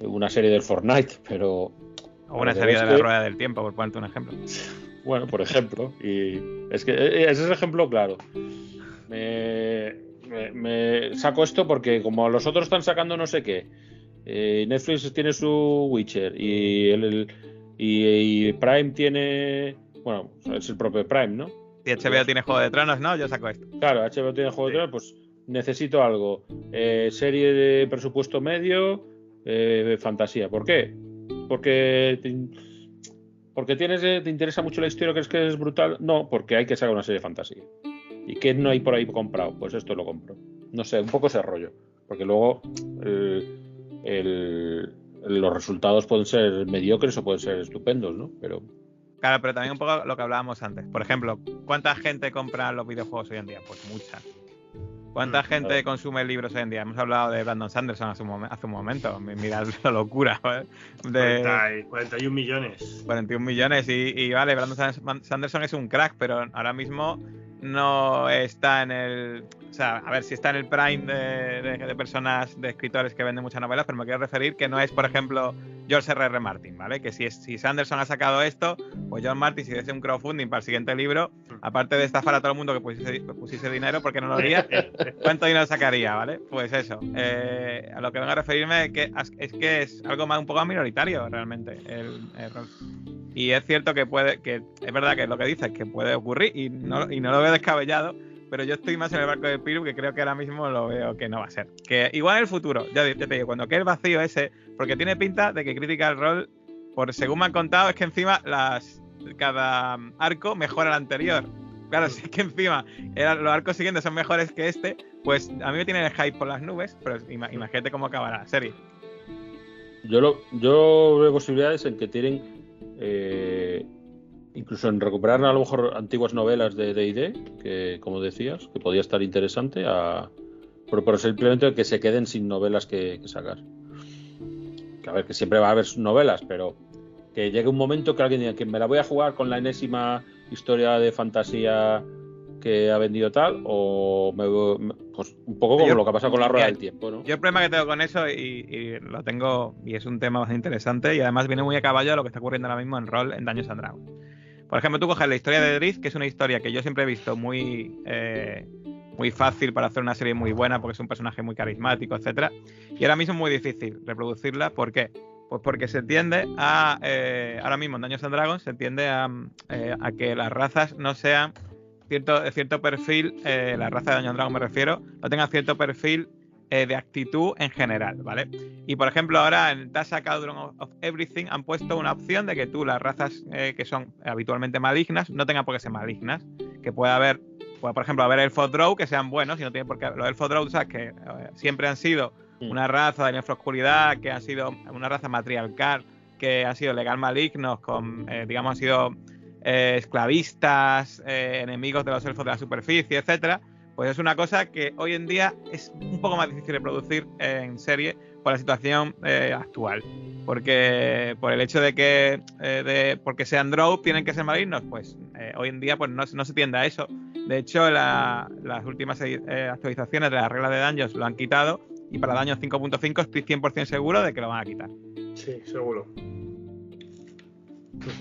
una serie del Fortnite, pero o una serie de la que- rueda del tiempo, por ponerte un ejemplo. [LAUGHS] Bueno, por ejemplo, y es que eh, ese es el ejemplo claro. Me, me- me saco esto porque como los otros están sacando no sé qué, eh, Netflix tiene su Witcher y, el, el- y, y Prime tiene, bueno, es el propio Prime, ¿no? Si HBO tiene Juego de Tronos, ¿no? Yo saco esto. Claro, HBO tiene Juego de. Tronos, pues necesito algo. Eh, serie de presupuesto medio, eh, fantasía. ¿Por qué? Porque porque tienes, eh, te interesa mucho la historia, crees que es brutal. No, porque hay que sacar una serie de fantasía. ¿Y qué no hay por ahí comprado? Pues esto lo compro. No sé, un poco ese rollo. Porque luego el- los resultados pueden ser mediocres o pueden ser estupendos, ¿no? Pero Claro, pero también un poco lo que hablábamos antes. Por ejemplo, ¿cuánta gente compra los videojuegos hoy en día? Pues mucha. ¿Cuánta Mm, gente claro. consume libros hoy en día? Hemos hablado de Brandon Sanderson hace un, momen- hace un momento. Mi- Mirad la locura, [LAUGHS] ¿vale? De 40 y 41 millones. 41 millones. Y, y vale, Brandon San- Sanderson es un crack, pero ahora mismo no está en el. O sea, a ver si está en el prime de, de- de personas, de escritores que venden muchas novelas, pero me quiero referir que no es, por ejemplo, George R.R. Martin, ¿vale? Que si, es, si Sanderson ha sacado esto, pues George Martin, si hiciese un crowdfunding para el siguiente libro, aparte de estafar a todo el mundo que pusiese, pusiese dinero, porque no lo haría, [LAUGHS] ¿cuánto dinero sacaría, ¿vale? Pues eso. eh, a lo que vengo a referirme es que es, que es algo más un poco más minoritario realmente el, el rol. Y es cierto que puede, que es verdad que lo que dices que puede ocurrir y no, y no lo veo descabellado, pero yo estoy más en el barco de Piru que creo que ahora mismo lo veo que no va a ser. Que igual en el futuro, ya, te digo, cuando quede el vacío ese, porque tiene pinta de que Critical Role, por según me han contado, es que encima las cada arco mejora el anterior. Claro, si es que encima los arcos siguientes son mejores que este, pues a mí me tiene el hype por las nubes, pero ima- imagínate cómo acabará la serie. Yo, lo, yo veo posibilidades en que tienen, eh, incluso en recuperar a lo mejor antiguas novelas de D&D, que como decías, que podía estar interesante, a, pero, pero simplemente que se queden sin novelas que, que sacar. Que a ver, que siempre va a haber novelas, pero que llegue un momento que alguien diga que me la voy a jugar con la enésima historia de fantasía que ha vendido tal, o me, pues un poco como Yo- lo que ha pasado con la rueda del tiempo, ¿no? Yo el problema que tengo con eso, y, y lo tengo, y es un tema bastante interesante, y además viene muy a caballo de lo que está ocurriendo ahora mismo en rol en Daños and Dragons. Por ejemplo, tú coges la historia de Drift, que es una historia que yo siempre he visto muy, eh, muy fácil para hacer una serie muy buena, porque es un personaje muy carismático, etcétera, y ahora mismo es muy difícil reproducirla. ¿Por qué? Pues porque se tiende a, eh, ahora mismo en Daños and Dragons, se tiende a, eh, a que las razas no sean cierto, cierto perfil, la raza de Daño and Dragons me refiero, no tengan cierto perfil eh, de actitud en general, ¿vale? Y por ejemplo, ahora en Tasa Cauldron of, of Everything han puesto una opción de que tú las razas eh, que son habitualmente malignas no tengan por qué ser malignas, que pueda haber, pueda, por ejemplo, haber elfos drow que sean buenos y no tienen por qué. Los elfos drow, ¿sabes? Que eh, siempre han sido Mm. una raza de nefroscuridad, que han sido una raza matriarcal, que han sido legal malignos, con, digamos, han sido esclavistas, enemigos de los elfos de la superficie, etcétera, pues es una cosa que hoy en día es un poco más difícil de producir en serie por la situación eh, actual. Porque por el hecho de que eh, de, porque sean draw tienen que ser malignos, pues eh, hoy en día pues no, no, se tiende a eso. De hecho, la, las últimas actualizaciones de la regla de daños lo han quitado y para daño 5.5 estoy 100% seguro de que lo van a quitar. Sí, seguro.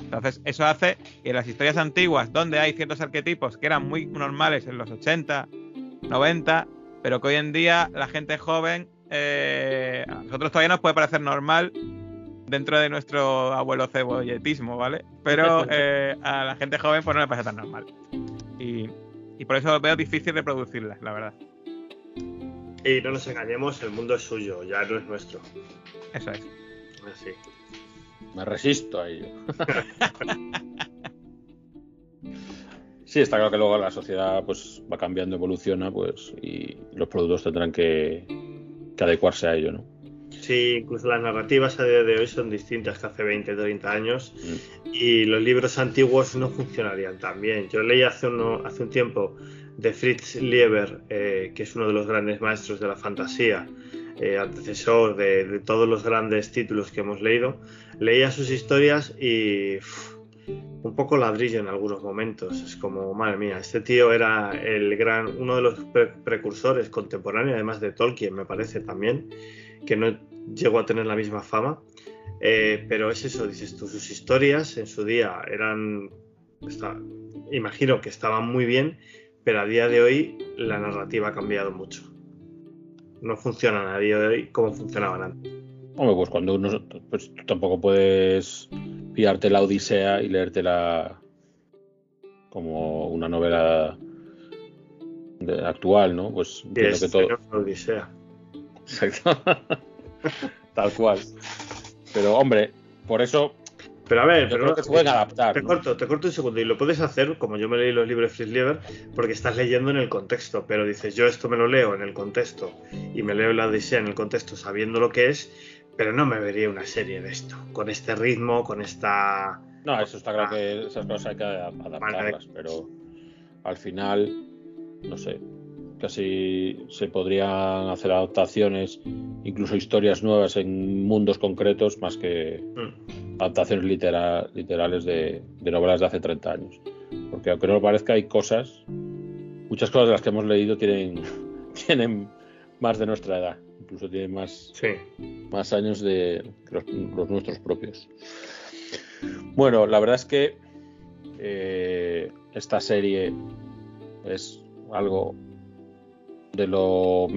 Entonces, eso hace que en las historias antiguas, donde hay ciertos arquetipos que eran muy normales en los 80, 90, pero que hoy en día la gente joven, eh, a nosotros todavía nos puede parecer normal dentro de nuestro abuelo cebolletismo, ¿vale? Pero eh, a la gente joven pues no le parece tan normal. Y, y por eso veo difícil reproducirlas, la verdad. Y no nos engañemos, el mundo es suyo, ya no es nuestro. Eso es. Así. Me resisto a ello. [LAUGHS] sí, está claro que luego la sociedad pues va cambiando, evoluciona, pues, y los productos tendrán que, que adecuarse a ello, ¿no? Sí, incluso las narrativas a día de hoy son distintas que hace 20, 30 años mm. y los libros antiguos no funcionarían tan bien. Yo leí hace, uno, hace un tiempo de Fritz Lieber, eh, que es uno de los grandes maestros de la fantasía, eh, antecesor de, todos los grandes títulos que hemos leído, leía sus historias y un poco ladrillo en algunos momentos. Es como, madre mía, este tío era el gran, uno de los precursores contemporáneos, además de Tolkien, me parece también, que no llegó a tener la misma fama. Eh, pero es eso, dices tú, sus historias en su día eran, imagino que estaban muy bien, pero a día de hoy la narrativa ha cambiado mucho. No funcionan a día de hoy como funcionaban antes. Hombre, pues cuando uno, pues tú tampoco puedes pillarte la Odisea y leértela como una novela actual, ¿no? Pues es, que todo. La Odisea. Exacto. [LAUGHS] Tal cual. Pero hombre, por eso pero a ver, pero se pueden adaptar. Te corto, te corto un segundo y lo puedes hacer, como yo me leí los libros de Fritz Lieber, porque estás leyendo en el contexto, pero dices, yo esto me lo leo en el contexto y me leo la Odisea en el contexto sabiendo lo que es, pero no me vería una serie de esto, con este ritmo, con esta... No, eso está claro que esas cosas hay que adaptarlas, pero al final, no sé, casi se podrían hacer adaptaciones, incluso historias nuevas en mundos concretos, más que mm. adaptaciones literales de, novelas de hace 30 años. Porque aunque no lo parezca, hay cosas, muchas cosas de las que hemos leído tienen, [LAUGHS] tienen más de nuestra edad, incluso tienen más, más años de los, nuestros propios. Bueno, la verdad es que eh, esta serie es algo de lo,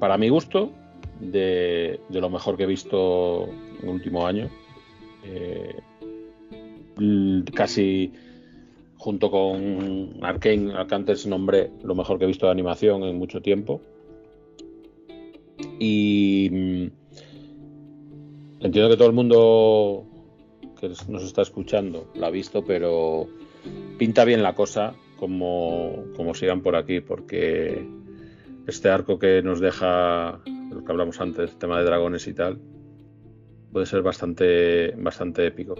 para mi gusto, de, lo mejor que he visto en el último año. Eh, casi junto con Arkane, al que antes nombré lo mejor que he visto de animación en mucho tiempo. Y mm, entiendo que todo el mundo que nos está escuchando la ha visto, pero pinta bien la cosa como, como sigan por aquí, porque este arco que nos deja lo que hablamos antes, tema de dragones y tal, puede ser bastante, bastante épico.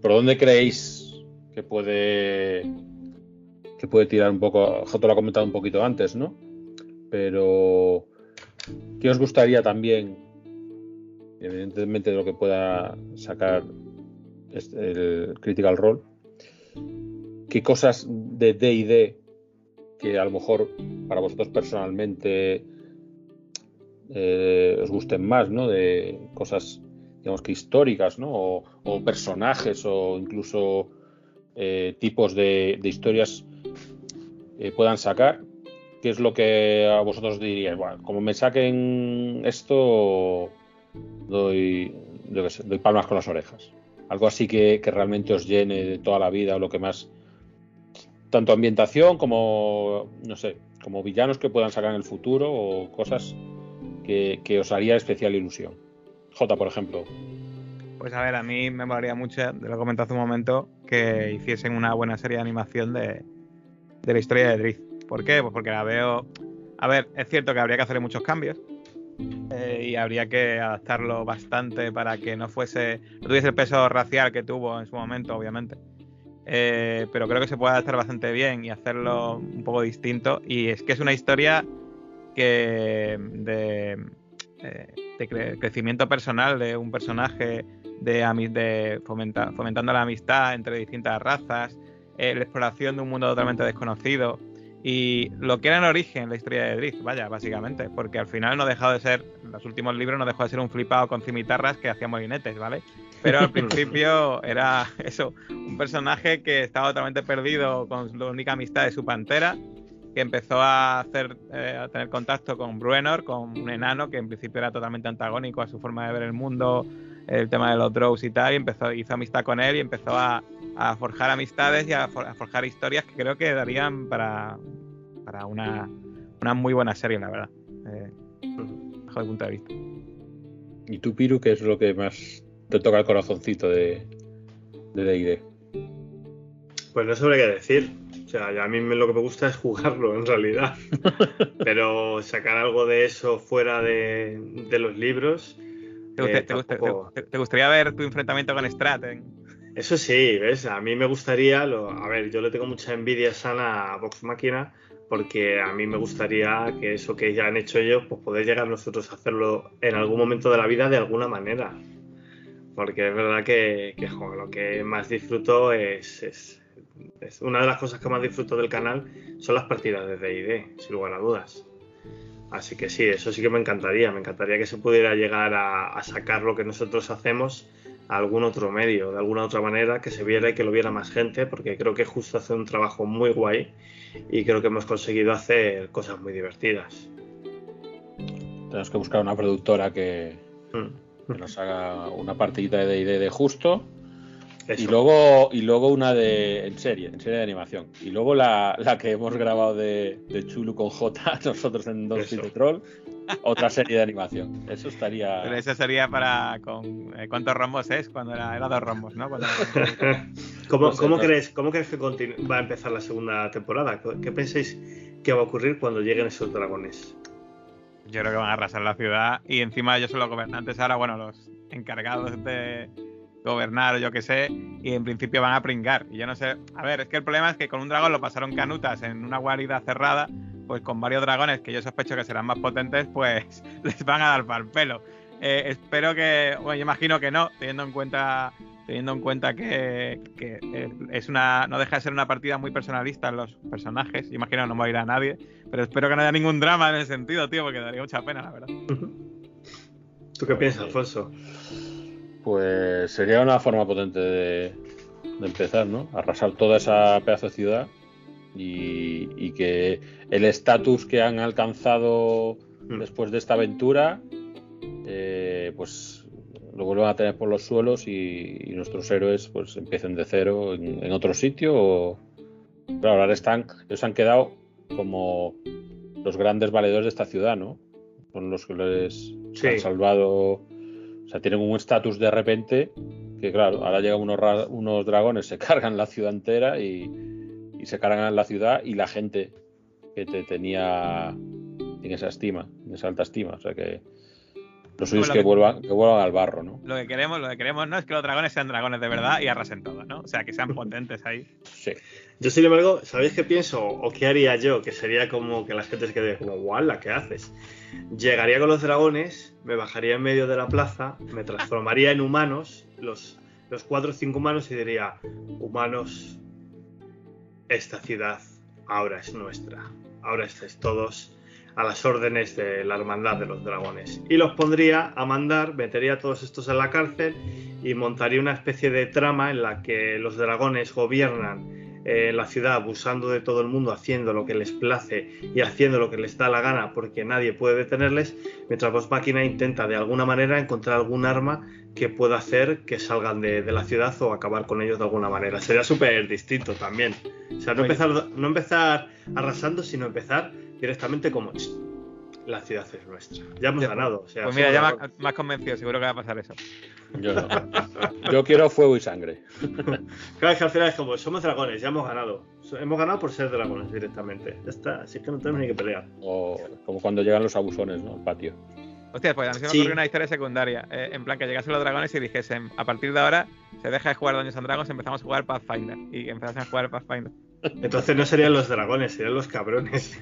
¿Por dónde creéis que puede que puede tirar un poco? Joto lo ha comentado un poquito antes, ¿no? Pero ¿qué os gustaría también, evidentemente de lo que pueda sacar el Critical Role, qué cosas de D&D que a lo mejor para vosotros personalmente eh, os gusten más, ¿no? De cosas, digamos que históricas, ¿no? O, personajes o incluso eh, tipos de, historias eh, puedan sacar. ¿Qué es lo que a vosotros diríais? Bueno, como me saquen esto, doy, palmas con las orejas. Algo así que, realmente os llene de toda la vida o lo que más tanto ambientación como, no sé, como villanos que puedan sacar en el futuro o cosas que, os haría especial ilusión. J, por ejemplo. Pues a ver, a mí me molaría mucho, de lo comenté hace un momento, que hiciesen una buena serie de animación de, la historia de Drift. ¿Por qué? Pues porque la veo. A ver, es cierto que habría que hacer muchos cambios. Eh, y habría que adaptarlo bastante para que no fuese. no tuviese el peso racial que tuvo en su momento, obviamente. Eh, pero creo que se puede adaptar bastante bien y hacerlo un poco distinto. Y es que es una historia que de, de crecimiento personal de un personaje, de, de fomentando la amistad entre distintas razas, la exploración de un mundo totalmente desconocido y lo que era en origen la historia de Drift, vaya, básicamente, porque al final no ha dejado de ser, en los últimos libros no dejó de ser un flipado con cimitarras que hacía molinetes, ¿vale? Pero al [LAUGHS] principio era [LAUGHS] eso, un personaje que estaba totalmente perdido con la única amistad de su pantera, que empezó a hacer eh, a tener contacto con Bruenor, con un enano que en principio era totalmente antagónico a su forma de ver el mundo, el tema de los drows y tal, y empezó, hizo amistad con él y empezó a, a forjar amistades y a, forjar historias que creo que darían para, para una, una muy buena serie, la verdad. Eh, bajo el punto de vista. ¿Y tú, Piru, qué es lo que más te toca el corazoncito de D&D? pues no sabría qué decir. O sea, a mí lo que me gusta es jugarlo, en realidad. [LAUGHS] Pero sacar algo de eso fuera de, los libros... ¿Te, te, gustaría ver tu enfrentamiento con Straten? Eso sí, ¿ves? A mí me gustaría, lo, a ver, yo le tengo mucha envidia sana a Vox Máquina porque a mí me gustaría que eso que ya han hecho ellos, pues poder llegar nosotros a hacerlo en algún momento de la vida de alguna manera. Porque es verdad que, lo que más disfruto es, es, una de las cosas que más disfruto del canal son las partidas de D&D, sin lugar a dudas. Así que sí, eso sí que me encantaría. Me encantaría que se pudiera llegar a sacar lo que nosotros hacemos algún otro medio, de alguna otra manera, que se viera y que lo viera más gente, porque creo que justo hace un trabajo muy guay y creo que hemos conseguido hacer cosas muy divertidas. Tenemos que buscar una productora que, mm. nos haga una partidita de D&D de justo y luego y luego una de en serie, en serie de animación. Y luego la, que hemos grabado de, Chulu con J, [LAUGHS] nosotros en Don de Troll, otra serie de animación. Eso estaría. Pero eso sería para. Con, eh, ¿Cuántos rombos es? Cuando era, era dos rombos, ¿no? [LAUGHS] ¿Cómo, crees, ¿Cómo crees que va a empezar la segunda temporada? ¿Qué pensáis que va a ocurrir cuando lleguen esos dragones? Yo creo que van a arrasar la ciudad y encima ellos son los gobernantes ahora, bueno, los encargados de gobernar o yo qué sé, y en principio van a pringar. Y yo no sé, a ver, es que el problema es que con un dragón lo pasaron canutas en una guarida cerrada pues con varios dragones que yo sospecho que serán más potentes, pues [LAUGHS] les van a dar para el pelo. Eh, espero que, bueno, yo imagino que no, teniendo en cuenta teniendo en cuenta que, es una no deja de ser una partida muy personalista en los personajes, imagino que no ir a nadie, pero espero que no haya ningún drama en ese sentido, tío, porque daría mucha pena, la verdad. ¿Tú qué piensas, Alfonso? Pues sería una forma potente de, de empezar, ¿no? Arrasar toda esa pedazo de ciudad y, que el estatus que han alcanzado hmm. después de esta aventura, eh, pues lo vuelvan a tener por los suelos y, nuestros héroes pues empiecen de cero en, otro sitio. O... Pero ahora están, ellos han quedado como los grandes valedores de esta ciudad, ¿no? Son los que les han salvado. O sea, tienen un estatus de repente que, claro, ahora llegan unos, unos dragones, [LAUGHS] se cargan la ciudad entera y, y se cargan la ciudad y la gente que te tenía en esa estima, en esa alta estima. O sea que lo suyo es que, vuelvan, que vuelvan al barro, ¿no? Lo que queremos, lo que queremos no es que los dragones sean dragones de verdad y arrasen todo, ¿no? O sea, que sean [LAUGHS] potentes ahí. Sí. Yo, sin embargo, ¿sabéis qué pienso? ¿O qué haría yo? Que sería como que la gente se quede como, ¡guala! ¿Qué haces? Llegaría con los dragones, me bajaría en medio de la plaza, me transformaría en humanos, los, los cuatro o cinco humanos, y diría, humanos, esta ciudad ahora es nuestra. Ahora estáis todos a las órdenes de la hermandad de los dragones. Y los pondría a mandar, metería a todos estos en la cárcel y montaría una especie de trama en la que los dragones gobiernan eh, la ciudad abusando de todo el mundo, haciendo lo que les place y haciendo lo que les da la gana porque nadie puede detenerles, mientras Vox Máquina intenta de alguna manera encontrar algún arma que pueda hacer que salgan de, la ciudad o acabar con ellos de alguna manera. Sería súper distinto también. O sea, no empezar, no empezar arrasando, sino empezar directamente como la ciudad es nuestra. Ya hemos ganado. pues mira, ya me has convencido, seguro que va a pasar eso. Yo no. Yo quiero fuego y sangre. [LAUGHS] Claro, que al final es como, somos dragones, ya hemos ganado. Hemos ganado por ser dragones directamente. Ya está, así que no tenemos ni que pelear. O como cuando llegan los abusones, ¿no? Al patio. Hostia, pues a mí se me ocurrió una historia secundaria. Eh, en plan, que llegasen los dragones y dijesen, a partir de ahora se deja de jugar Dungeons and Dragons, empezamos a jugar Pathfinder. Y empezasen a jugar Pathfinder. Entonces no serían los dragones, serían los cabrones.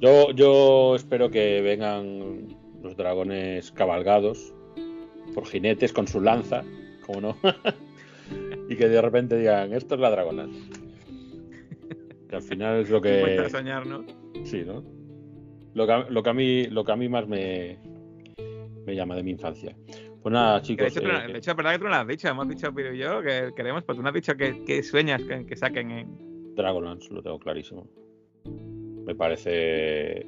Yo, yo espero que vengan los dragones cabalgados por jinetes con su lanza, como no, [LAUGHS] y que de repente digan, esto es la Dragonlance. Que al final es lo que... soñar, ¿no? Sí, ¿no? Lo que, a- lo que a mí, lo que a mí más me, me llama de mi infancia. Pues nada, Que chicos. de, hecho, tú eh, de hecho, es verdad que tú no lo has dicho. Hemos dicho Piro y yo que queremos, pero tú no has dicho que, que sueñas que, que saquen en. Dragonlance lo tengo clarísimo. Me parece.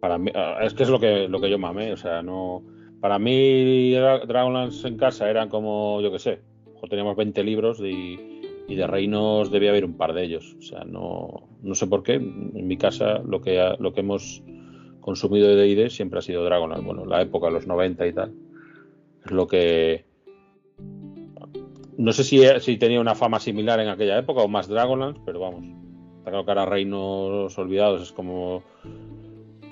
Para mí, ah, es que es lo que, lo que yo mamé, o sea, no. Para mí, Dra- Dragonlance en casa eran como, yo qué sé, teníamos 20 libros y, y de reinos debía haber un par de ellos. O sea, no, no sé por qué. En mi casa lo que, lo que hemos consumido de DD siempre ha sido Dragonlance. Bueno, la época, los 90 y tal. Es lo que, no sé si, tenía una fama similar en aquella época o más Dragonlance, pero vamos. Está claro que Reinos Olvidados es como.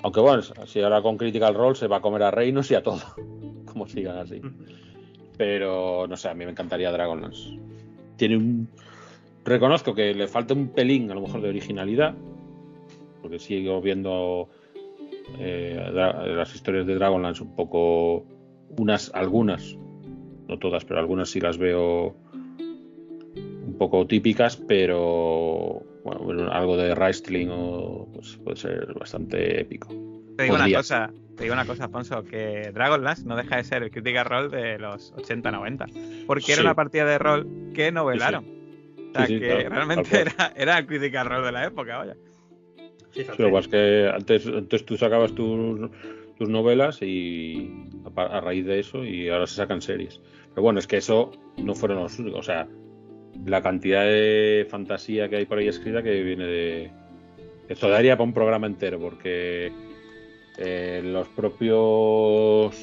Aunque bueno, si ahora con Critical Role se va a comer a Reinos y a todo. [LAUGHS] como sigan así. Pero no sé, a mí me encantaría Dragonlance. Tiene un. Reconozco que le falta un pelín, a lo mejor, de originalidad. Porque sigo viendo eh, las historias de Dragonlance un poco. Unas, algunas, no todas, pero algunas sí las veo un poco típicas, pero bueno, algo de wrestling o pues, puede ser bastante épico. Te digo Podría una cosa, te digo una cosa, Alfonso, que Dragonlance no deja de ser el Critical Role de los 80-90. Porque era Sí. una partida de rol que novelaron. O sea, Sí, sí, que claro, realmente era, era el Critical Role de la época, vaya. Fíjate. Sí, lo que es que antes, antes tú sacabas tus, tus novelas y a raíz de eso y ahora se sacan series. Pero bueno, es que eso no fueron los únicos. O sea, la cantidad de fantasía que hay por ahí escrita que viene de... Esto daría para un programa entero porque eh, los propios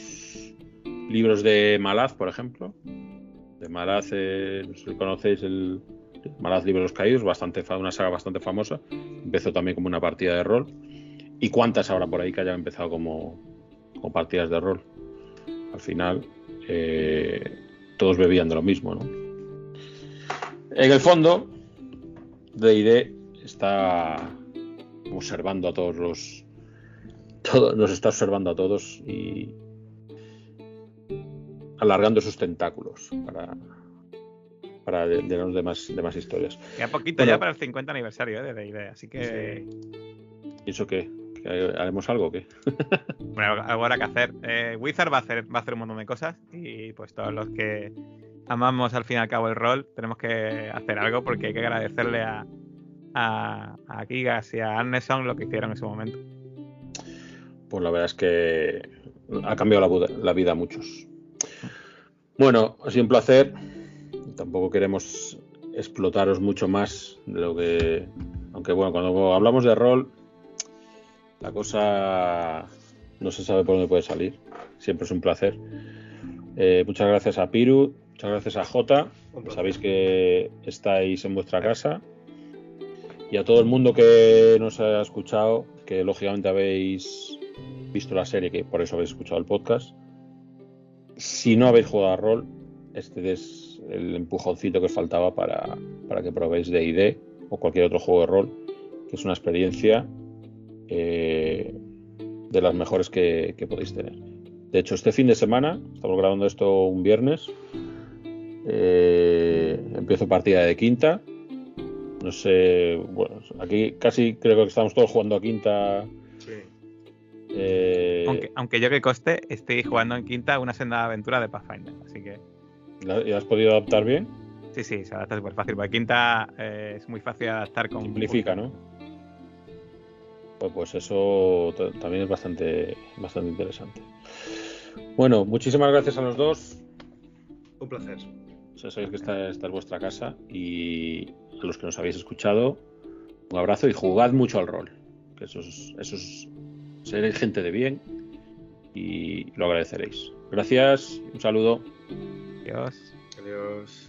libros de Malaz, por ejemplo, de Malaz, eh, no sé si conocéis el Malaz Libros Caídos, bastante una saga bastante famosa. Empezó también como una partida de rol. ¿Y cuántas habrá por ahí que hayan empezado como, como partidas de rol? Al final, eh, todos bebían de lo mismo, ¿no? En el fondo, D&D está observando a todos los... todo- nos está observando a todos y alargando sus tentáculos para, para de, de los demás, demás historias. Queda poquito Bueno. ya para el 50 aniversario ¿eh? de D&D, así que ¿Y eso qué? ¿Que ¿Haremos algo o qué? [LAUGHS] bueno, algo habrá que hacer. Eh, Wizard va a hacer va a hacer un montón de cosas y pues todos los que amamos al fin y al cabo el rol tenemos que hacer algo porque hay que agradecerle a a, a Gigas y a Arneson lo que hicieron en su momento. Pues la verdad es que ha cambiado la, la vida a muchos. Bueno, ha sido un placer. Tampoco queremos explotaros mucho más de lo que. Aunque bueno, cuando hablamos de rol, la cosa no se sabe por dónde puede salir. Siempre es un placer. Eh, muchas gracias a Piru, muchas gracias a Jota. Sabéis que estáis en vuestra casa. Y a todo el mundo que nos ha escuchado, que lógicamente habéis visto la serie, que por eso habéis escuchado el podcast. Si no habéis jugado a rol, este es el empujoncito que os faltaba para, para que probéis D&D o cualquier otro juego de rol, que es una experiencia eh, de las mejores que, que podéis tener. De hecho, este fin de semana, estamos grabando esto un viernes, eh, empiezo partida de quinta. No sé, bueno, aquí casi creo que estamos todos jugando a quinta. Sí. eh, Aunque, aunque yo que coste estoy jugando en quinta una senda aventura de Pathfinder, así que ¿la- ¿Ya has podido adaptar bien? sí, sí, se adapta súper fácil. Porque quinta eh, es muy fácil de adaptar con Simplifica, ¿no? Pues, pues eso ta- también es bastante, bastante interesante. Bueno, muchísimas gracias a los dos. Un placer. O sea, sabéis que esta, esta es vuestra casa y a los que nos habéis escuchado, un abrazo y jugad mucho al rol. Que eso es, eso es seréis gente de bien y lo agradeceréis. Gracias, un saludo. Adiós. Adiós.